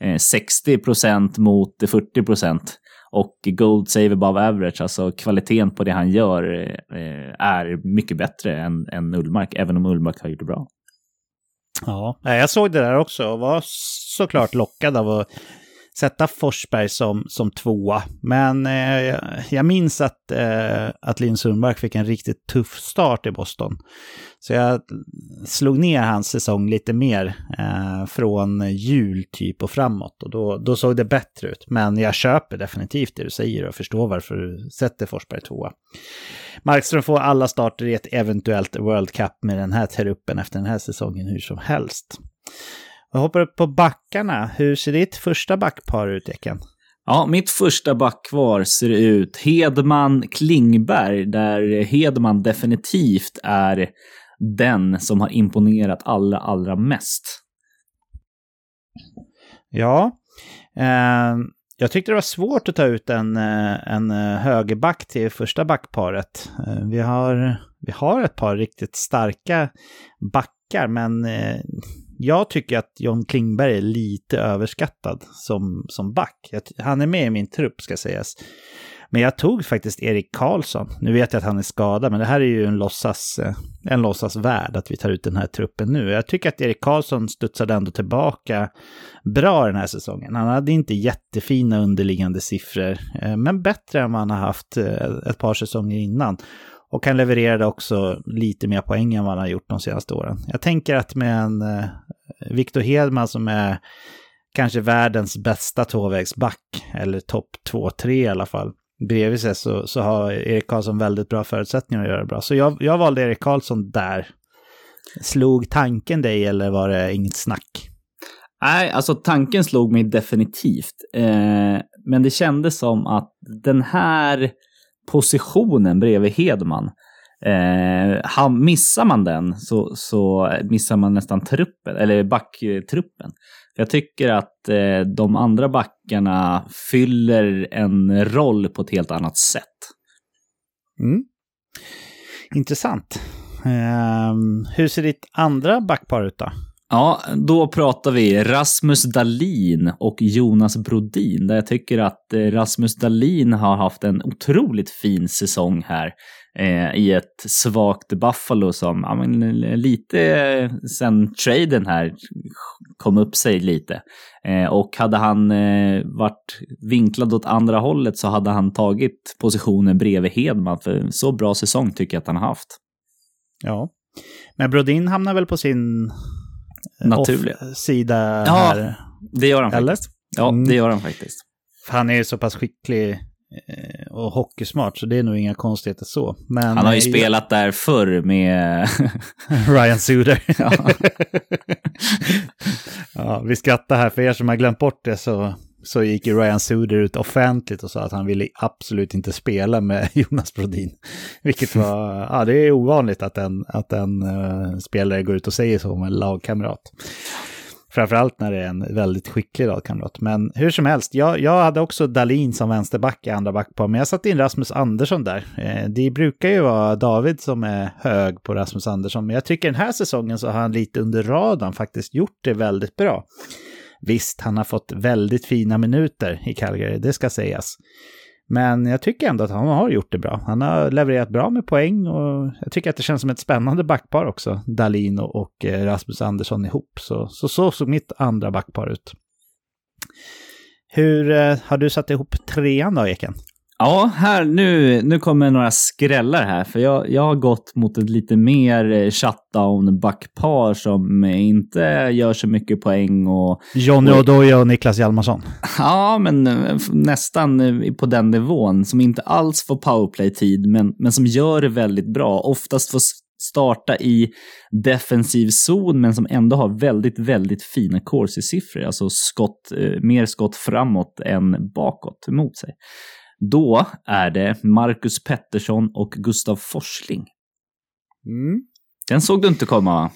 Eh, 60% mot 40 och Gold Save Above Average, alltså kvaliteten på det han gör, eh, är mycket bättre än, än Ullmark, även om Ullmark har gjort det bra. Ja, jag såg det där också och var såklart lockad av att sätta Forsberg som, som tvåa. Men eh, jag minns att, eh, att Linus Sundberg fick en riktigt tuff start i Boston. Så jag slog ner hans säsong lite mer eh, från jul typ och framåt. Och då, då såg det bättre ut. Men jag köper definitivt det du säger och förstår varför du sätter Forsberg tvåa. Markström får alla starter i ett eventuellt World Cup med den här truppen efter den här säsongen hur som helst. Jag hoppar upp på backarna. Hur ser ditt första backpar ut, Eken? Ja, mitt första backkvar ser ut Hedman-Klingberg, där Hedman definitivt är den som har imponerat allra, allra mest. Ja, eh, jag tyckte det var svårt att ta ut en, eh, en eh, högerback till första backparet. Eh, vi har, vi har ett par riktigt starka backar, men jag tycker att John Klingberg är lite överskattad som, som back. Han är med i min trupp ska sägas. Men jag tog faktiskt Erik Karlsson. Nu vet jag att han är skadad, men det här är ju en låtsas, eh, en låtsas värld att vi tar ut den här truppen nu. Jag tycker att Erik Karlsson studsade ändå tillbaka bra den här säsongen. Han hade inte jättefina underliggande siffror, eh, men bättre än man har haft eh, ett par säsonger innan. Och han levererade också lite mer poäng än vad han har gjort de senaste åren. Jag tänker att med en eh, Victor Hedman som är kanske världens bästa tvåvägsback, eller topp 2-3 i alla fall, bredvid sig så, så har Erik Karlsson väldigt bra förutsättningar att göra det bra. Så jag, jag valde Erik Karlsson där. Slog tanken dig eller var det inget snack? Nej, alltså tanken slog mig definitivt. Eh, men det kändes som att den här positionen bredvid Hedman. Eh, missar man den så, så missar man nästan truppen, eller backtruppen. Jag tycker att eh, de andra backarna fyller en roll på ett helt annat sätt. Mm. Intressant. Eh, hur ser ditt andra backpar ut då? Ja, då pratar vi Rasmus Dalin och Jonas Brodin. Där jag tycker att eh, Rasmus Dalin har haft en otroligt fin säsong här eh, i ett svagt Buffalo som ja, men, eh, lite eh, sen traden här kom upp sig lite. Eh, och hade han eh, varit vinklad åt andra hållet så hade han tagit positionen bredvid Hedman för så bra säsong tycker jag att han har haft. Ja, Men Brodin hamnar väl på sin Naturliga. sida Ja, här? Det gör han Eller? faktiskt. Ja, Mm. det gör han faktiskt. Han är ju så pass skicklig eh, och hockeysmart så det är nog inga konstigheter så. Men, Han har ju eh, spelat där förr med... Ryan Suder. Ja. ja, vi skrattar här, för er som har glömt bort det så, så gick ju Ryan Suder ut offentligt och sa att han ville absolut inte spela med Jonas Brodin. Vilket var, ja det är ovanligt att en, att en uh, spelare går ut och säger så om en lagkamrat. Framförallt när det är en väldigt skicklig lagkamrat. Men hur som helst, jag, jag hade också Dalin som vänsterback i andra backpar, men jag satte in Rasmus Andersson där. Eh, det brukar ju vara David som är hög på Rasmus Andersson, men jag tycker den här säsongen så har han lite under radarn faktiskt gjort det väldigt bra. Visst, han har fått väldigt fina minuter i Calgary, det ska sägas. Men jag tycker ändå att han har gjort det bra. Han har levererat bra med poäng och jag tycker att det känns som ett spännande backpar också. Dalin och, eh, Rasmus Andersson ihop. Så, så så såg mitt andra backpar ut. Hur eh, har du satt ihop trean då, Eken? Ja, här nu, nu kommer några skrällar här. För jag, jag har gått mot ett lite mer eh, shutdown-backpar som inte gör så mycket poäng. Och, Johnny Oj. Odoja och Niklas Hjalmarsson. ja, men eh, nästan eh, på den nivån. Som inte alls får powerplay-tid, men, men som gör det väldigt bra. Oftast får starta i defensiv zon, men som ändå har väldigt, väldigt fina corsi-siffror. Alltså skott, mer skott framåt än bakåt emot sig. Då är det Marcus Pettersson och Gustav Forsling. Mm. Den såg du inte komma va?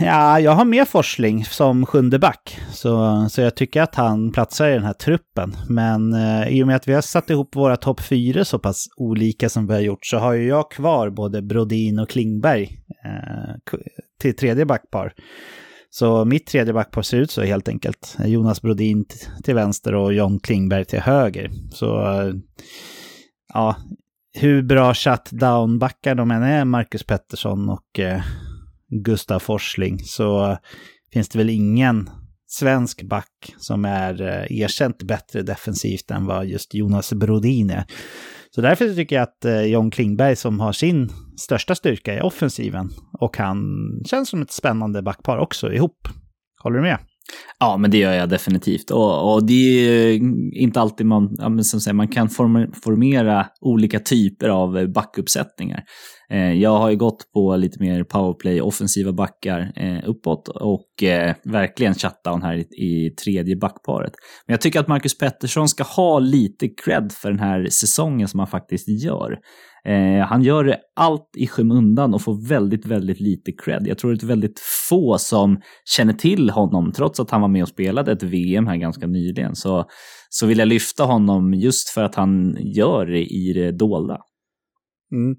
Ja, jag har med Forsling som sjunde back. Så, så jag tycker att han platsar i den här truppen. Men eh, i och med att vi har satt ihop våra topp fyra så pass olika som vi har gjort så har ju jag kvar både Brodin och Klingberg eh, till tredje backpar. Så mitt tredje backpar ser ut så helt enkelt. Jonas Brodin till vänster och John Klingberg till höger. Så eh, ja, hur bra shutdown-backar de än är, Marcus Pettersson och eh, Gustav Forsling, så finns det väl ingen svensk back som är eh, erkänt bättre defensivt än vad just Jonas Brodin är. Så därför tycker jag att eh, John Klingberg som har sin största styrka i offensiven och han känns som ett spännande backpar också ihop. Håller du med? Ja, men det gör jag definitivt. Och, och det är inte alltid man, ja, men som säger, man kan formera olika typer av backuppsättningar. Eh, jag har ju gått på lite mer powerplay, offensiva backar eh, uppåt och eh, verkligen shutdown här i, tredje backparet. Men jag tycker att Marcus Pettersson ska ha lite cred för den här säsongen som han faktiskt gör. Han gör allt i skymundan och får väldigt, väldigt lite cred. Jag tror det är väldigt få som känner till honom, trots att han var med och spelade ett VM här ganska nyligen. Så, så vill jag lyfta honom just för att han gör det i det dolda. Mm.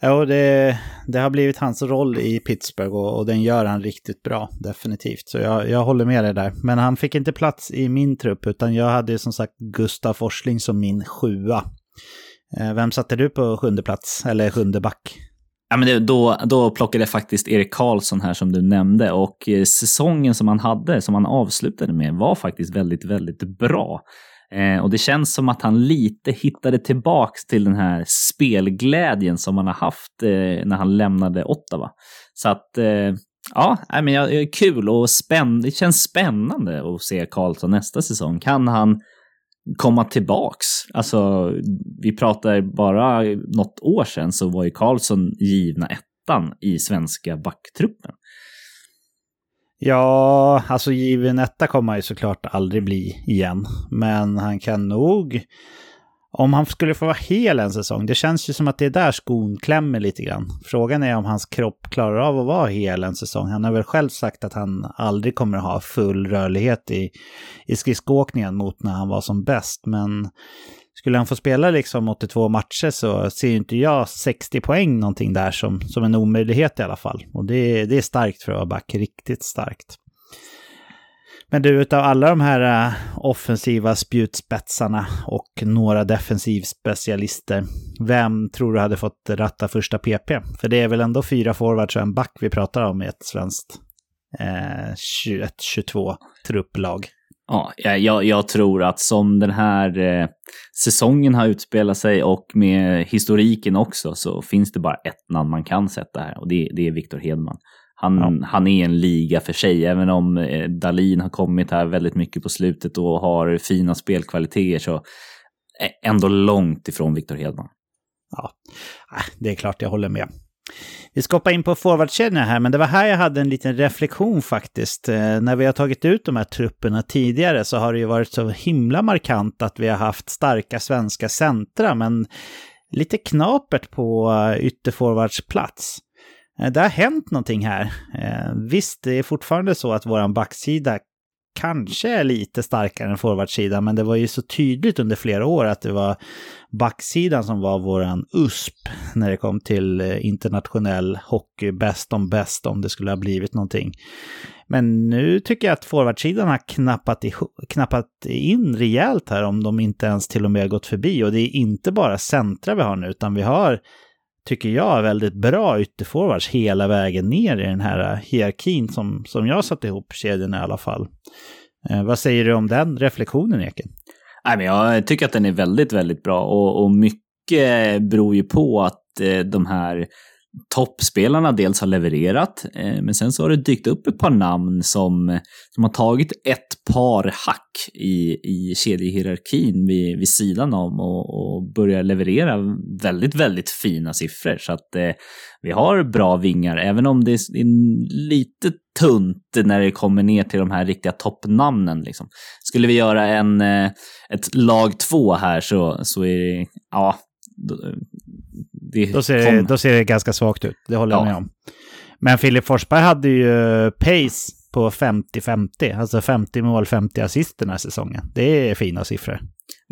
Ja, det, det har blivit hans roll i Pittsburgh och, och den gör han riktigt bra, definitivt. Så jag, jag håller med dig där. Men han fick inte plats i min trupp, utan jag hade som sagt Gustav Forsling som min sjua. Eh, vem satte du på sjunde plats, eller sjunde back? Ja, men det, då, då plockade jag faktiskt Erik Karlsson här som du nämnde och eh, säsongen som han hade, som han avslutade med, var faktiskt väldigt, väldigt bra. Eh, och det känns som att han lite hittade tillbaks till den här spelglädjen som han har haft eh, när han lämnade Ottawa. Så att, eh, ja, men jag, jag, kul och spänn, det känns spännande att se Karlsson nästa säsong. Kan han komma tillbaks. Alltså, vi pratar bara något år sedan så var ju Karlsson givna ettan i svenska backtruppen. Ja, alltså given etta kommer han ju såklart aldrig bli igen. Men han kan nog, om han skulle få vara hel en säsong, det känns ju som att det är där skon klämmer lite grann. Frågan är om hans kropp klarar av att vara hel en säsong. Han har väl själv sagt att han aldrig kommer att ha full rörlighet i, i skridskoåkningen mot när han var som bäst. Men skulle han få spela liksom 82 matcher så ser ju inte jag 60 poäng någonting där som, som en omöjlighet i alla fall. Och det, det är starkt för att vara back, riktigt starkt. Men du, utav alla de här eh, offensiva spjutspetsarna och några defensivspecialister, vem tror du hade fått ratta första PP? För det är väl ändå fyra forwards och en back vi pratar om i ett svenskt eh, 21-22 trupplag. Ja, jag, jag tror att som den här eh, säsongen har utspelat sig och med historiken också så finns det bara ett namn man kan sätta här och det, det är Viktor Hedman. Han, ja. han är en liga för sig, även om eh, Dalin har kommit här väldigt mycket på slutet och har fina spelkvaliteter så ändå långt ifrån Viktor Hedman. Ja, äh, det är klart jag håller med. Vi ska hoppa in på forwardkedjorna här, men det var här jag hade en liten reflektion faktiskt. Eh, när vi har tagit ut de här trupperna tidigare så har det ju varit så himla markant att vi har haft starka svenska centra, men lite knapert på eh, ytterforwardsplats. Eh, det har hänt någonting här. Visst, det är fortfarande så att våran backsida kanske är lite starkare än forwardsidan, men det var ju så tydligt under flera år att det var backsidan som var våran USP när det kom till eh, internationell hockey, bäst om bäst om det skulle ha blivit någonting. Men nu tycker jag att forwardsidan har knappat, i, knappat in rejält här om de inte ens till och med gått förbi. Och det är inte bara centra vi har nu, utan vi har, tycker jag, väldigt bra ytterforwards hela vägen ner i den här hierarkin som, som jag satt ihop kedjan i alla fall. Eh, vad säger du om den reflektionen, Eken? Nej, men jag tycker att den är väldigt, väldigt bra och, och mycket beror ju på att eh, de här toppspelarna dels har levererat, eh, men sen så har det dykt upp ett par namn som, som har tagit ett par hack i, i kedjehierarkin vid, vid sidan om och, och börjar leverera väldigt, väldigt fina siffror. Så att eh, vi har bra vingar, även om det är lite tunt när det kommer ner till de här riktiga toppnamnen. Liksom. Skulle vi göra en, eh, ett lag två här så, så är det, ja, det då, ser det, då ser det ganska svagt ut, det håller jag med om. Men Filip Forsberg hade ju pace på 50-50, alltså 50 mål, 50 assist den här säsongen. Det är fina siffror.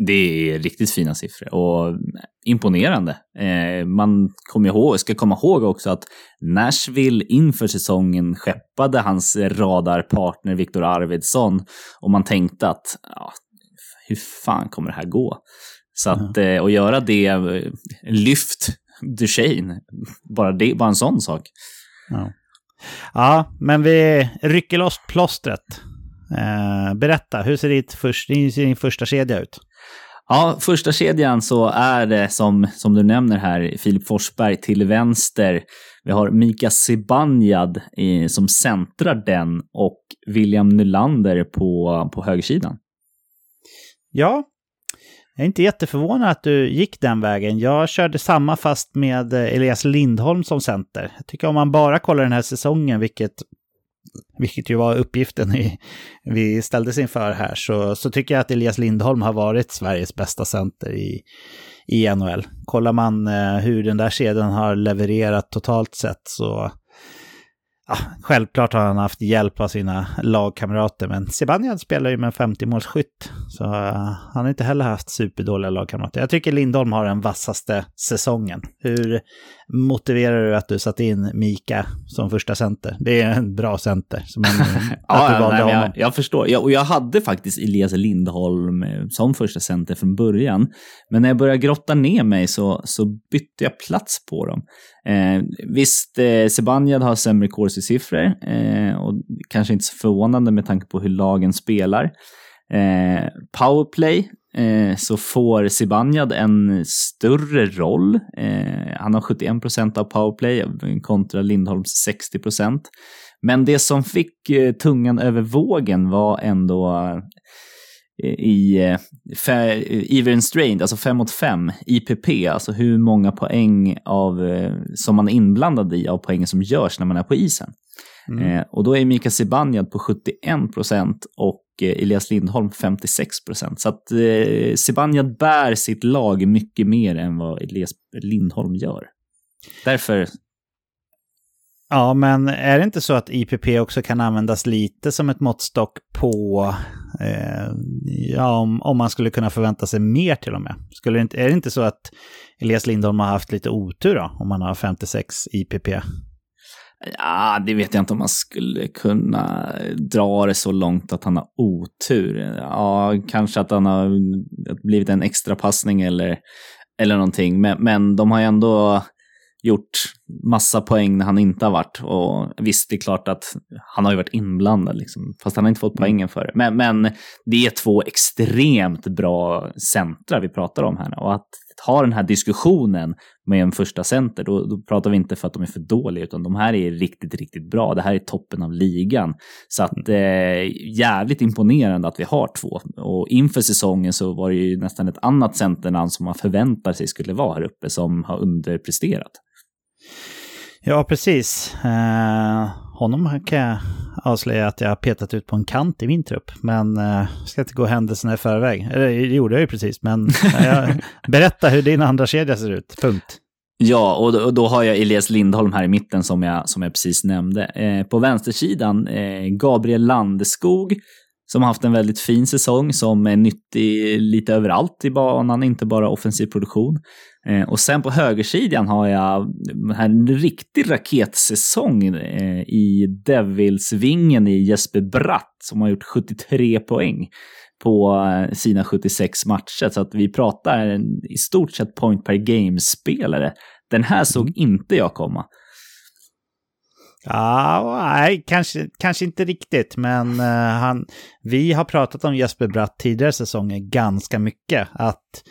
Det är riktigt fina siffror och imponerande. Eh, man kommer ihåg, ska komma ihåg också att Nashville inför säsongen skeppade hans radarpartner Viktor Arvidsson och man tänkte att ja, hur fan kommer det här gå? Så att, och göra det, eh, lyft Duchene, bara, det, bara en sån sak. Ja. ja, men vi rycker loss plåstret. Eh, berätta, hur ser, ditt först, ser din första kedja ut? Ja, första kedjan så är det som, som du nämner här, Filip Forsberg till vänster. Vi har Mika Zibanejad som centrar den och William Nylander på, på högersidan. Ja, jag är inte jätteförvånad att du gick den vägen. Jag körde samma fast med eh, Elias Lindholm som center. Jag tycker om man bara kollar den här säsongen, vilket, vilket ju var uppgiften vi, vi ställdes inför här, så, så tycker jag att Elias Lindholm har varit Sveriges bästa center i, i NHL. Kollar man eh, hur den där kedjan har levererat totalt sett så Ja, självklart har han haft hjälp av sina lagkamrater, men Zibanejad spelar ju med en 50-målsskytt. Så uh, han har inte heller haft superdåliga lagkamrater. Jag tycker Lindholm har den vassaste säsongen. Hur motiverar du att du satt in Mika som första center? Det är en bra center. Som en, ja, nej, jag, jag, förstår. Jag, och jag hade faktiskt Elias Lindholm eh, som första center från början. Men när jag började grotta ner mig så, så bytte jag plats på dem. Eh, visst, eh, Sebanyad har sämre siffror eh, och kanske inte så förvånande med tanke på hur lagen spelar. Eh, powerplay eh, så får Zibanejad en större roll. Eh, han har 71 procent av powerplay kontra Lindholms 60 procent. Men det som fick eh, tungan över vågen var ändå i uh, even strained, alltså 5 mot 5, IPP, alltså hur många poäng av, uh, som man är inblandad i av poängen som görs när man är på isen. Mm. Och då är Mika Zibanejad på 71 procent och Elias Lindholm 56 procent. Så att eh, Zibanejad bär sitt lag mycket mer än vad Elias Lindholm gör. Därför Ja, men är det inte så att IPP också kan användas lite som ett måttstock på, eh, ja, om, om man skulle kunna förvänta sig mer till och med? Skulle det inte, är det inte så att Elias Lindholm har haft lite otur då, om man har 56 IPP? Ja, det vet jag inte om man skulle kunna dra det så långt att han har otur. Ja, kanske att han har blivit en extra passning eller, eller någonting. Men, men de har ju ändå gjort massa poäng när han inte har varit. Och visst, det är klart att han har ju varit inblandad, liksom, fast han har inte fått mm. poängen för det. Men, men det är två extremt bra centra vi pratar om här. Och att ha den här diskussionen med en första center, då, då, pratar vi inte för att de är för dåliga, utan de här är riktigt, riktigt bra. Det här är toppen av ligan. Så att eh, jävligt imponerande att vi har två. Och inför säsongen så var det ju nästan ett annat centernamn som man förväntar sig skulle vara här uppe som har underpresterat. Ja, precis. Uh, honom kan jag avslöja att jag har petat ut på en kant i min trupp. Men uh, ska inte gå händelserna i förväg. Eller det gjorde jag ju precis, men uh, berätta hur din andra kedja ser ut. Punkt. Ja, och då, och då, har jag Elias Lindholm här i mitten som jag, som jag precis nämnde. Eh, på vänstersidan, eh, Gabriel Landeskog, som har haft en väldigt fin säsong, som är nyttig lite överallt i banan, inte bara offensiv produktion. Eh, och sen på högersidan har jag en riktig raketsäsong eh, i Devils-vingen i Jesper Bratt som har gjort 73 poäng på eh, sina 76 matcher. Så att vi pratar en, i stort sett point per game-spelare. Den här såg mm. inte jag komma. Ja, nej, kanske, kanske inte riktigt, men han, vi har pratat om Jesper Bratt tidigare säsonger ganska mycket. Att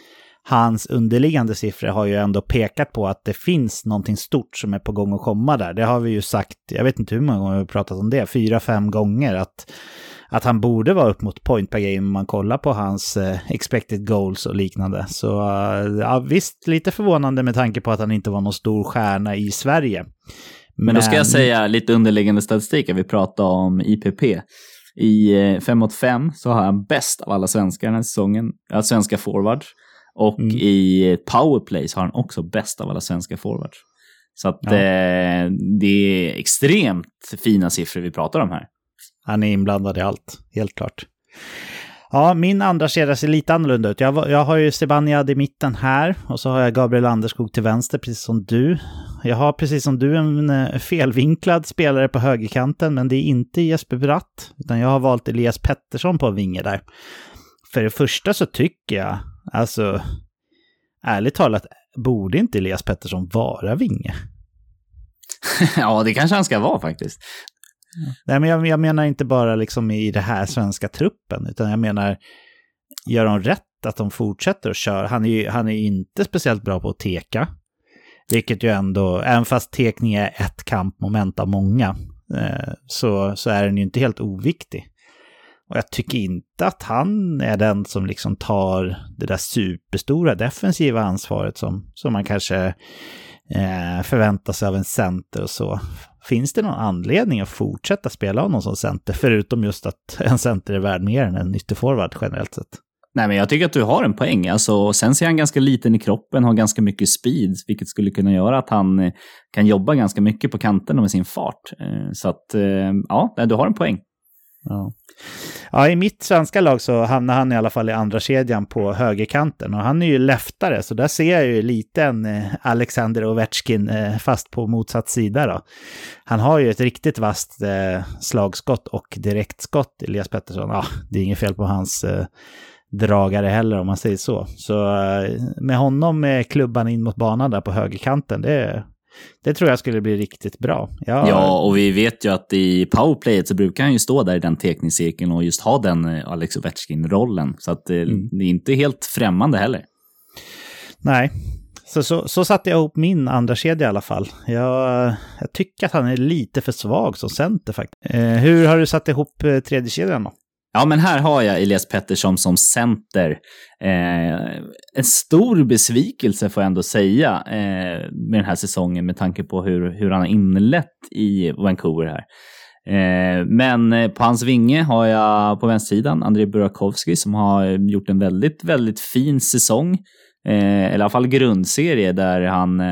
hans underliggande siffror har ju ändå pekat på att det finns någonting stort som är på gång att komma där. Det har vi ju sagt, jag vet inte hur många gånger vi har pratat om det, fyra, fem gånger, att, att han borde vara upp mot point per game om man kollar på hans eh, expected goals och liknande. Så uh, ja, visst, lite förvånande med tanke på att han inte var någon stor stjärna i Sverige. Men, Men då ska jag säga lite underliggande statistik, vi pratar om IPP. I 5 eh, mot 5 så har han bäst av alla svenskar den här säsongen, ja, svenska forwards. Och mm. i så har han också bäst av alla svenska forwards. Så att ja. eh, det är extremt fina siffror vi pratar om här. Han är inblandad i allt, helt klart. Ja, min andra kedja ser lite annorlunda ut. Jag, jag har ju Sebaniad i mitten här och så har jag Gabriel Anderskog till vänster, precis som du. Jag har precis som du en eh, felvinklad spelare på högerkanten, men det är inte Jesper Bratt, utan jag har valt Elias Pettersson på en vinge där. För det första så tycker jag Alltså, ärligt talat, borde inte Elias Pettersson vara vinge? ja, det kanske han ska vara faktiskt. Nej, men jag, jag, menar inte bara liksom i det här svenska truppen, utan jag menar, gör de rätt att de fortsätter att köra? Han är ju han är inte speciellt bra på att teka, vilket ju ändå, även fast tekning är ett kampmoment av många, eh, så, så är den ju inte helt oviktig. Och jag tycker inte att han är den som liksom tar det där superstora defensiva ansvaret som, som man kanske eh, förväntar sig av en center och så. Finns det någon anledning att fortsätta spela honom som center, förutom just att en center är värd mer än en ytterforward generellt sett? Nej, men jag tycker att du har en poäng. Alltså, sen ser han ganska liten i kroppen, har ganska mycket speed, vilket skulle kunna göra att han eh, kan jobba ganska mycket på kanterna med sin fart. Eh, så att, eh, ja, du har en poäng. Ja. ja, i mitt svenska lag så hamnar han i alla fall i andra kedjan på högerkanten. Och han är ju leftare, så där ser jag ju lite en eh, Alexander Ovechkin eh, fast på motsatt sida då. Han har ju ett riktigt vasst eh, slagskott och direktskott, Elias Pettersson. Ja, det är inget fel på hans dragare heller om man säger så. Så med honom med klubban in mot banan där på högerkanten, det, det tror jag skulle bli riktigt bra. Ja, ja och vi vet ju att i powerplayet så brukar han ju stå där i den teknikcirkeln och just ha den eh, Alex Ovechkin-rollen. Så att det, eh, mm. det är inte helt främmande heller. Nej, så, så, så satte jag ihop min andra kedja i alla fall. Jag, jag tycker att han är lite för svag som center faktiskt. Eh, hur har du satt ihop eh, tredje kedjan då? Ja, men här har jag Elias Pettersson som center. Eh, en stor besvikelse får jag ändå säga eh, med den här säsongen med tanke på hur, hur han har inlett i Vancouver här. Eh, men eh, på hans vinge har jag på vänstersidan André Burakovsky som har gjort en väldigt, väldigt fin säsong. Eh, eller i alla fall grundserie där han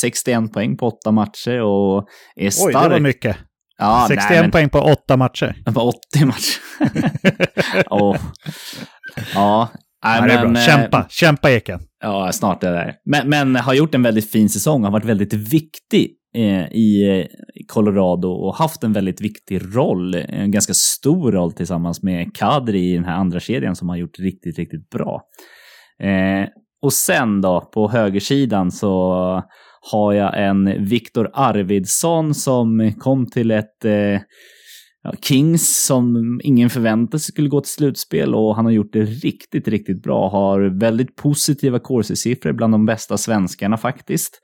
61 eh, poäng på åtta matcher och är stark. Oj, det var mycket. Ja, 61 nej, men... poäng på åtta matcher. På 80 matcher. oh. Ja, Nej, ja, men, bra. Kämpa, eh, kämpa Eken. Ja, snart är det där. Men, men, har gjort en väldigt fin säsong, har varit väldigt viktig eh, i Colorado och haft en väldigt viktig roll, en ganska stor roll tillsammans med Kadri i den här andra kedjan som har gjort riktigt, riktigt bra. Eh, och sen då på högersidan så har jag en Viktor Arvidsson som kom till ett eh, Kings som ingen förväntade sig skulle gå till slutspel och han har gjort det riktigt, riktigt bra. Har väldigt positiva corsi-siffror, bland de bästa svenskarna faktiskt.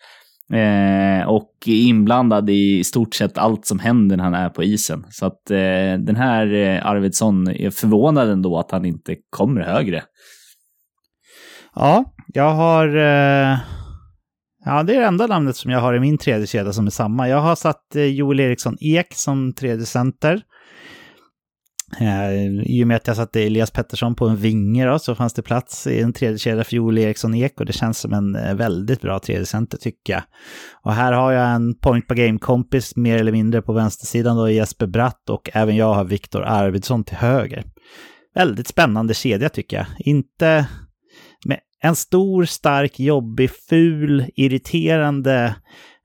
Eh, och inblandad i stort sett allt som händer när han är på isen. Så att eh, den här eh, Arvidsson är förvånad ändå att han inte kommer högre. Ja, jag har... Eh, ja, det är det enda namnet som jag har i min tredje kedja som är samma. Jag har satt eh, Joel Eriksson Ek som tredje center. Eh, I och med att jag satte Elias Pettersson på en vinge då, så fanns det plats i en tredje kedja för Joel Eriksson Ek och det känns som en eh, väldigt bra tredje center tycker jag. Och här har jag en point per game-kompis mer eller mindre på vänstersidan då, Jesper Bratt och även jag har Viktor Arvidsson till höger. Väldigt spännande kedja tycker jag. Inte med en stor, stark, jobbig, ful, irriterande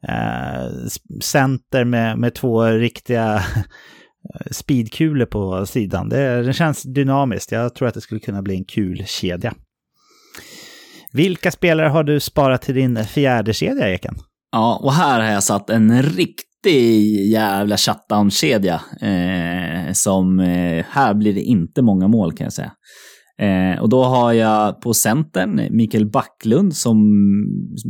eh, center med, med två riktiga eh, speedkulor på sidan. Det, det känns dynamiskt. Jag tror att det skulle kunna bli en kul kedja. Vilka spelare har du sparat till din fjärde kedja, Eken? Ja, och här har jag satt en riktig jävla shutdown-kedja. Eh, som, eh, här blir det inte många mål kan jag säga. Eh, och då har jag på centern Mikael Backlund som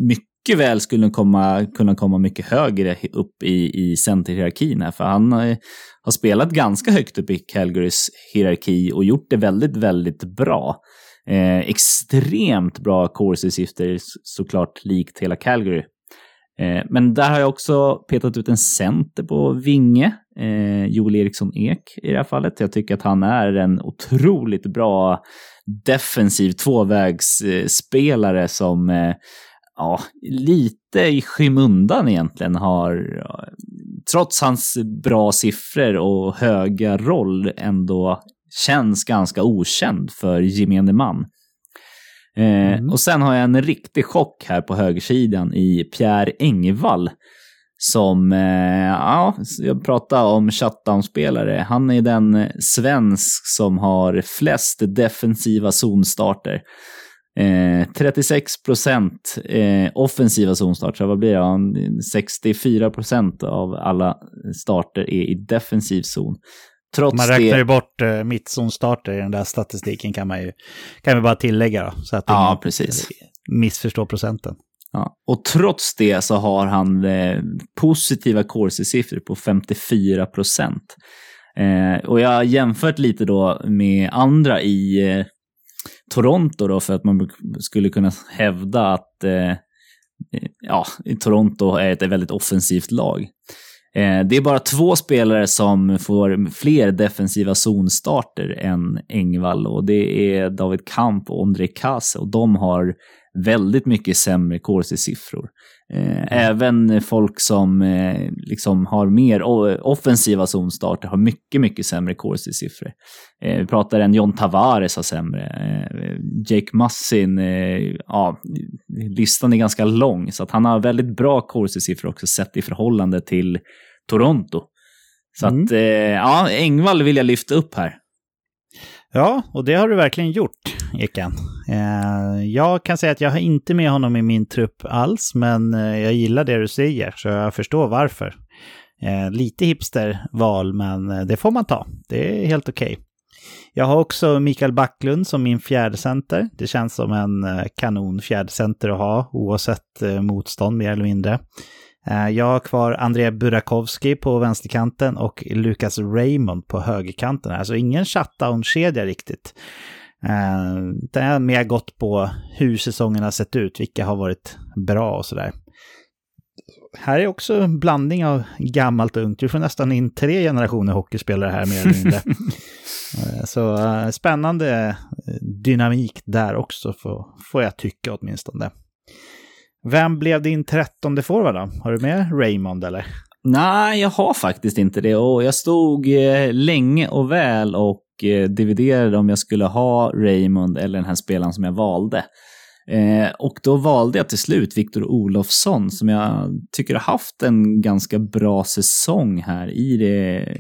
mycket väl skulle komma, kunna komma mycket högre upp i, i centerhierarkin här, för han har, har spelat ganska högt upp i Calgarys hierarki och gjort det väldigt, väldigt bra. Eh, extremt bra corsi-siffror såklart likt hela Calgary. Eh, men där har jag också petat ut en center på vinge, eh, Joel Eriksson Ek i det här fallet. Jag tycker att han är en otroligt bra defensiv tvåvägsspelare som eh, ja, lite i skymundan egentligen har, trots hans bra siffror och höga roll, ändå känns ganska okänd för gemene man. Eh, mm. och sen har jag en riktig chock här på högersidan i Pierre Engvall. Som, eh, ja, jag pratade om shutdown-spelare. Han är den svensk som har flest defensiva zonstarter. Eh, 36 procent eh, offensiva zonstarter, vad blir det? 64 procent av alla starter är i defensiv zon. Trots man räknar det... ju bort eh, mittzonstarter i den där statistiken kan man ju kan vi bara tillägga då, så att ja, precis. missförstår procenten. Ja. Och trots det så har han eh, positiva corsi-siffror på 54 procent. Eh, och jag har jämfört lite då med andra i eh, Toronto då för att man skulle kunna hävda att eh, ja, Toronto är ett väldigt offensivt lag. Eh, det är bara två spelare som får fler defensiva zonstarter än Engvall och det är David Kamp och Ondrej Kase och de har väldigt mycket sämre corsi-siffror. Eh. Även folk som eh, liksom har mer offensiva zonstarter har mycket, mycket sämre corsi-siffror. Eh, vi pratar en John Tavares har sämre. Jake Mussin, ja, listan är ganska lång, så att han har väldigt bra corsi-siffror också sett i förhållande till Toronto. Så mm. att, ja, Engvall vill jag lyfta upp här. Ja, och det har du verkligen gjort, Ekan. Eh, jag kan säga att jag har inte med honom i min trupp alls, men eh, jag gillar det du säger, så jag förstår varför. Eh, lite hipsterval, men det får man ta. Det är helt okej. Okay. Jag har också Mikael Backlund som min fjärde center. Det känns som en kanon fjärde center att ha, oavsett motstånd mer eller mindre. Jag har kvar André Burakovsky på vänsterkanten och Lucas Raymond på högerkanten. Alltså ingen shutdown-kedja riktigt. Eh, det är mer gått på hur säsongen har sett ut, vilka har varit bra och sådär. Här är också en blandning av gammalt och ungt. Vi får nästan in tre generationer hockeyspelare här mer eller mindre. Eh, så spännande dynamik där också, får jag tycka åtminstone. Vem blev din trettonde forward då? Har du med Raymond eller? Nej, jag har faktiskt inte det. Och jag stod eh, länge och väl och eh, Eh, dividerade om jag skulle ha Raymond eller den här spelaren som jag valde. Eh, och då valde jag till slut Viktor Olofsson som jag tycker har haft en ganska bra säsong här i det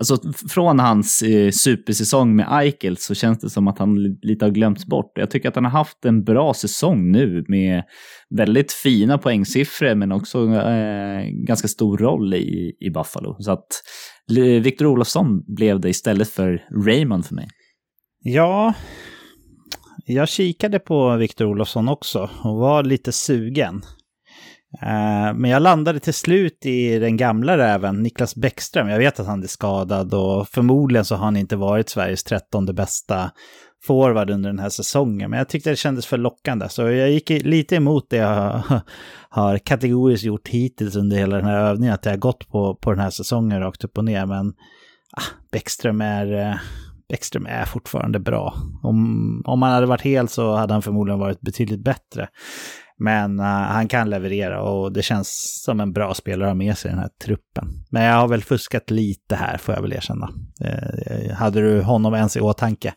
Alltså från hans eh, supersäsong med Eichel så känns det som att han lite har glömts bort. Jag tycker att han har haft en bra säsong nu med väldigt fina poängsiffror men också eh, ganska stor roll i, i Buffalo. Så att Victor Olofsson blev det istället för Raymond för mig. Ja, jag kikade på Victor Olofsson också och var lite sugen. Eh, men jag landade till slut i den gamla räven, Niklas Bäckström. Jag vet att han är skadad och förmodligen så har han inte varit Sveriges trettonde bästa forward under den här säsongen. Men jag tyckte det kändes för lockande. Så jag gick lite emot det jag har kategoriskt gjort hittills under hela den här övningen. Att jag har gått på, på den här säsongen rakt upp och ner. Men ah, Bäckström är... Eh, Bäckström är fortfarande bra. Om, om han hade varit hel så hade han förmodligen varit betydligt bättre. Men uh, han kan leverera och det känns som en bra spelare att ha med sig i den här truppen. Men jag har väl fuskat lite här får jag väl erkänna. Uh, hade du honom ens i åtanke?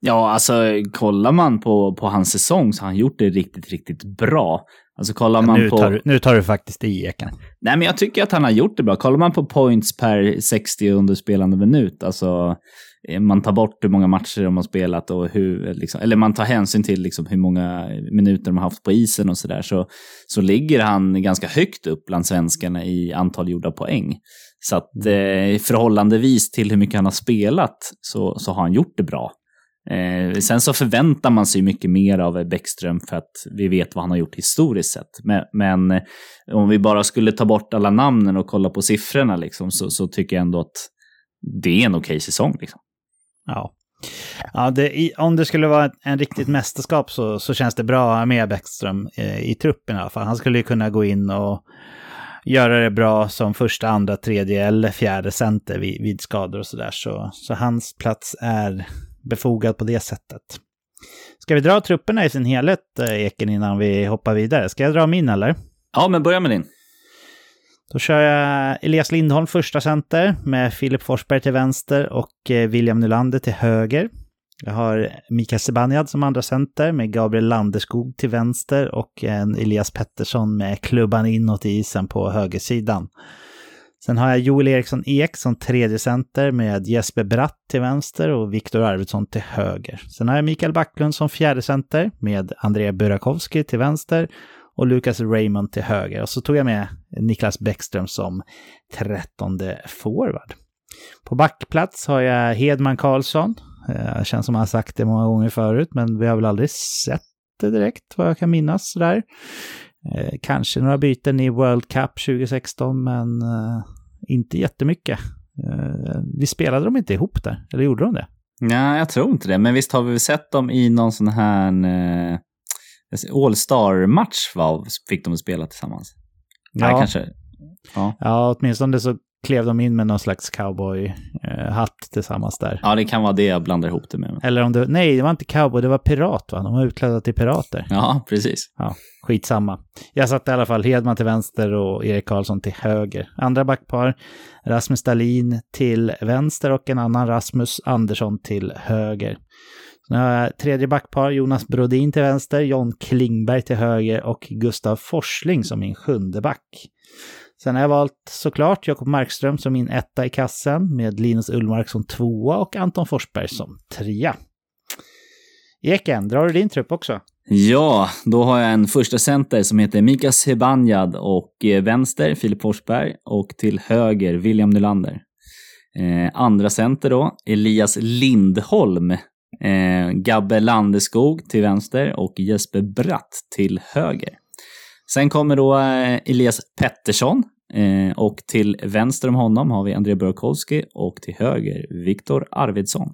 Ja, alltså kollar man på, på hans säsong så har han gjort det riktigt, riktigt bra. Alltså kollar man nu på... Tar du, nu tar du faktiskt i eken. Nej, men jag tycker att han har gjort det bra. Kollar man på points per 60 under spelande minut, alltså man tar bort hur många matcher de har spelat och hur, liksom, eller man tar hänsyn till liksom hur många minuter de har haft på isen och sådär, så, så ligger han ganska högt upp bland svenskarna i antal gjorda poäng. Så att eh, förhållandevis till hur mycket han har spelat så, så har han gjort det bra. Eh, sen så förväntar man sig mycket mer av Bäckström för att vi vet vad han har gjort historiskt sett. Men, men eh, om vi bara skulle ta bort alla namnen och kolla på siffrorna liksom, så, så tycker jag ändå att det är en okej säsong. Liksom. Ja. Ja, det, om det skulle vara en riktigt mästerskap så, så känns det bra med Bäckström eh, i truppen i alla fall. Han skulle ju kunna gå in och göra det bra som första, andra, tredje eller fjärde center vid, vid skador och sådär. Så, så hans plats är befogad på det sättet. Ska vi dra trupperna i sin helhet, eh, Eken, innan vi hoppar vidare? Ska jag dra min eller? Ja, men börja med din. Då kör jag Elias Lindholm första center med Filip Forsberg till vänster och eh, William Nylander till höger. Jag har Mikael Zibanejad som andra center med Gabriel Landeskog till vänster och en Elias Pettersson med klubban inåt i isen på högersidan. Sen har jag Joel Eriksson Ek som tredje center med Jesper Bratt till vänster och Viktor Arvidsson till höger. Sen har jag Mikael Backlund som fjärde center med André Burakovsky till vänster och Lucas Raymond till höger. Och så tog jag med Niklas Bäckström som trettonde forward. På backplats har jag Hedman Karlsson. Eh, det känns som han sagt det många gånger förut, men vi har väl aldrig sett det direkt vad jag kan minnas där. Eh, kanske några byten i World Cup 2016, men eh, inte jättemycket. Vi spelade dem inte ihop där, eller gjorde de det? Nej, jag tror inte det. Men visst har vi sett dem i någon sån här All Star-match fick de spela tillsammans. Ja. Nej, kanske. Ja. ja, åtminstone så klev de in med någon slags cowboy-hatt tillsammans där. Ja, det kan vara det jag blandar ihop det med. Eller om det, nej, det var inte cowboy, det var pirat va? De var utklädda till pirater. Ja, precis. Ja, skitsamma. Jag satte i alla fall Hedman till vänster och Erik Karlsson till höger. Andra backpar, Rasmus Dahlin till vänster och en annan Rasmus Andersson till höger. Nu har jag tredje backpar, Jonas Brodin till vänster, John Klingberg till höger och Gustav Forsling som min sjunde back. Sen har jag valt såklart Jakob Markström som min etta i kassen med Linus Ullmark som tvåa och Anton Forsberg som trea. Eken, drar du din trupp också? Ja, då har jag en första center som heter Mika Sebanjad och eh, vänster Filip Forsberg och till höger William Nylander. Eh, andra center då, Elias Lindholm Eh, Gabbe Landeskog till vänster och Jesper Bratt till höger. Sen kommer då eh, Elias Pettersson eh, och till vänster om honom har vi André Burakovsky och till höger Viktor Arvidsson.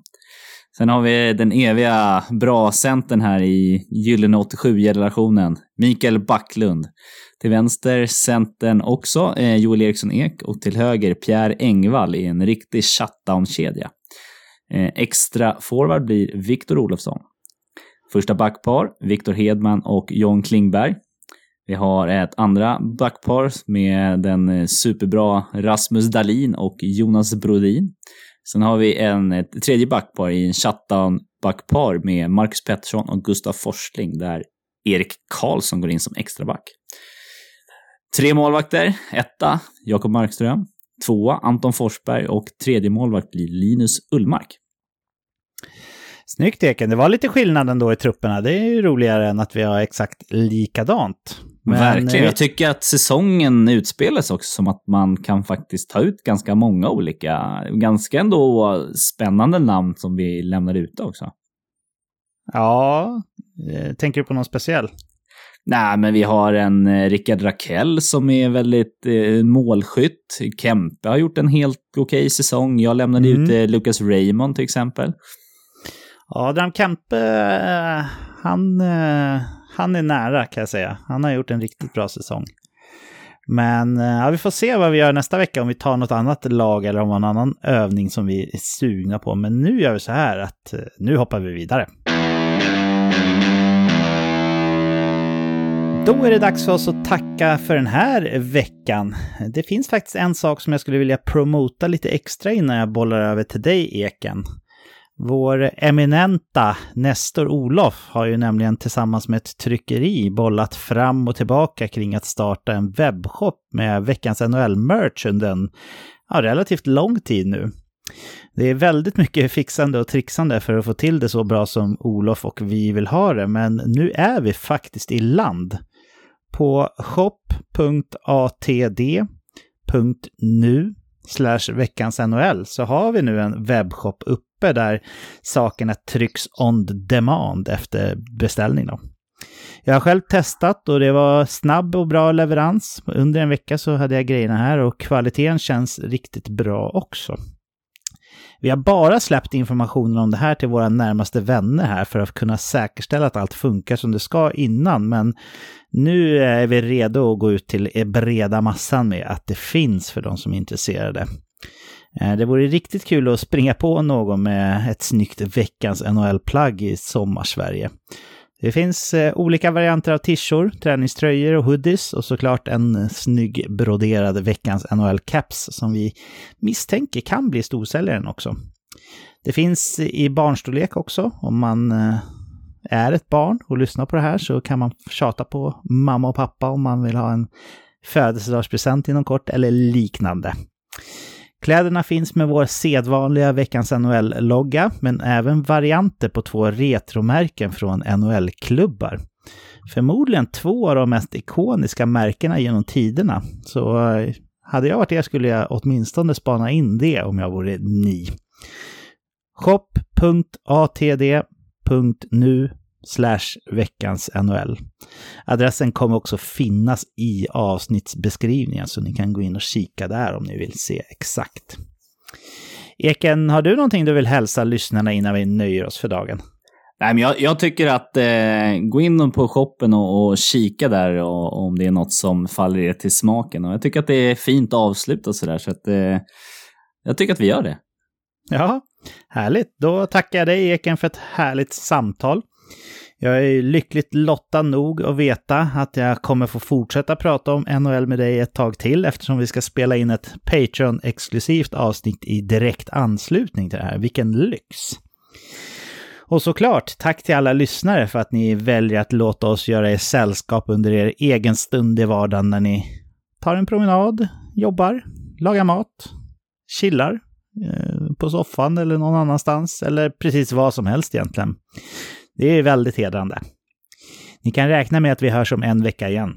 Sen har vi den eviga bra centern här i Gyllene 87-generationen, Mikael Backlund. Till vänster centern också eh, Joel Eriksson Ek och till höger Pierre Engvall i en riktig shutdown-kedja. Eh, extra forward blir Viktor Olofsson. Första backpar, Viktor Hedman och John Klingberg. Vi har ett andra backpar med den eh, superbra Rasmus Dahlin och Jonas Brodin. Sen har vi en, ett tredje backpar i en shutdown backpar med Marcus Pettersson och Gustav Forsling där Erik Karlsson går in som extra back. Tre målvakter. Etta, Jakob Markström. Tvåa Anton Forsberg och tredje målvakt blir Linus Ullmark. Snyggt Eken, det var lite skillnad ändå i trupperna. Det är ju roligare än att vi har exakt likadant. Men, Verkligen, jag tycker att säsongen utspelas också som att man kan faktiskt ta ut ganska många olika, ganska ändå spännande namn som vi lämnar ute också. Ja, eh, tänker du på någon speciell? Nej, men vi har en eh, Rickard Rakell som är väldigt eh, målskytt. Kempe har gjort en helt okej okay säsong. Jag lämnade mm. ut eh, Lucas Raymond till exempel. Adam Kempe, eh, han, eh, han är nära kan jag säga. Han har gjort en riktigt bra säsong. Men ja, vi får se vad vi gör nästa vecka, om vi tar något annat lag eller om en annan övning som vi är sugna på. Men nu gör vi så här att nu hoppar vi vidare. Då är det dags för oss att tacka för den här veckan. Det finns faktiskt en sak som jag skulle vilja promota lite extra innan jag bollar över till dig, Eken. Vår eminenta Nestor Olof har ju nämligen tillsammans med ett tryckeri bollat fram och tillbaka kring att starta en webbshop med veckans NHL-merch under en ja, relativt lång tid nu. Det är väldigt mycket fixande och trixande för att få till det så bra som Olof och vi vill ha det, men nu är vi faktiskt i land. På shop.atd.nu slash veckans NHL så har vi nu en webbshop uppe där sakerna trycks on demand efter beställning. Då. Jag har själv testat och det var snabb och bra leverans. Under en vecka så hade jag grejerna här och kvaliteten känns riktigt bra också. Vi har bara släppt informationen om det här till våra närmaste vänner här för att kunna säkerställa att allt funkar som det ska innan, men nu är vi redo att gå ut till eh, breda massan med att det finns för de som är intresserade. Eh, det vore riktigt kul att springa på någon med ett snyggt veckans NHL-plagg i sommarsverige. Det finns eh, olika varianter av tishor, träningströjor och hoodies och såklart en snygg broderad veckans NHL-caps som vi misstänker kan bli storsäljaren också. Det finns i barnstorlek också. Om man eh, är ett barn och lyssnar på det här så kan man tjata på mamma och pappa om man vill ha en födelsedagspresent inom kort eller liknande. Kläderna finns med vår sedvanliga veckans NHL-logga, men även varianter på två retromärken från NHL-klubbar. Förmodligen två av de mest ikoniska märkena genom tiderna. Så eh, hade jag varit er skulle jag åtminstone spana in det om jag vore ni. shop.atd.nu slash veckans NHL. Adressen kommer också finnas i avsnittsbeskrivningen så ni kan gå in och kika där om ni vill se exakt. Eken, har du någonting du vill hälsa lyssnarna innan vi nöjer oss för dagen? Nej, men jag, jag tycker att eh, gå in på shoppen och, och kika där och, om det är något som faller er till smaken. Och jag tycker att det är fint avslutat sådär, så att eh, jag tycker att vi gör det. Ja, härligt. Då tackar jag dig Eken för ett härligt samtal. Jag är lyckligt lottad nog att veta att jag kommer få fortsätta prata om NHL med dig ett tag till eftersom vi ska spela in ett Patreon-exklusivt avsnitt i direkt anslutning till det här. Vilken lyx! Och såklart, tack till alla lyssnare för att ni väljer att låta oss göra er sällskap under er egen stund i vardagen när ni tar en promenad, jobbar, lagar mat, chillar eh, på soffan eller någon annanstans eller precis vad som helst egentligen. Det är väldigt hedrande. Ni kan räkna med att vi hörs om en vecka igen.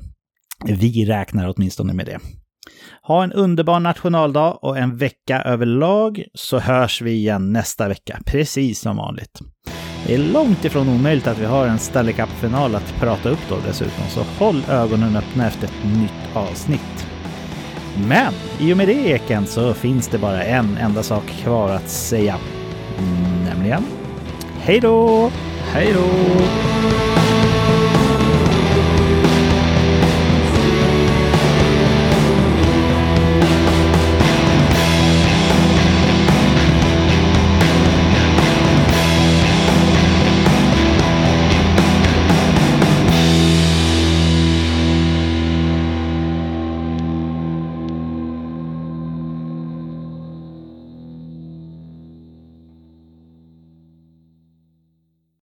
Vi räknar åtminstone med det. Ha en underbar nationaldag och en vecka överlag så hörs vi igen nästa vecka, precis som vanligt. Det är långt ifrån omöjligt att vi har en Stanley Cup-final att prata upp då dessutom, så håll ögonen öppna efter ett nytt avsnitt. Men i och med det Eken så finns det bara en enda sak kvar att säga. Nämligen Hej då! Hej då!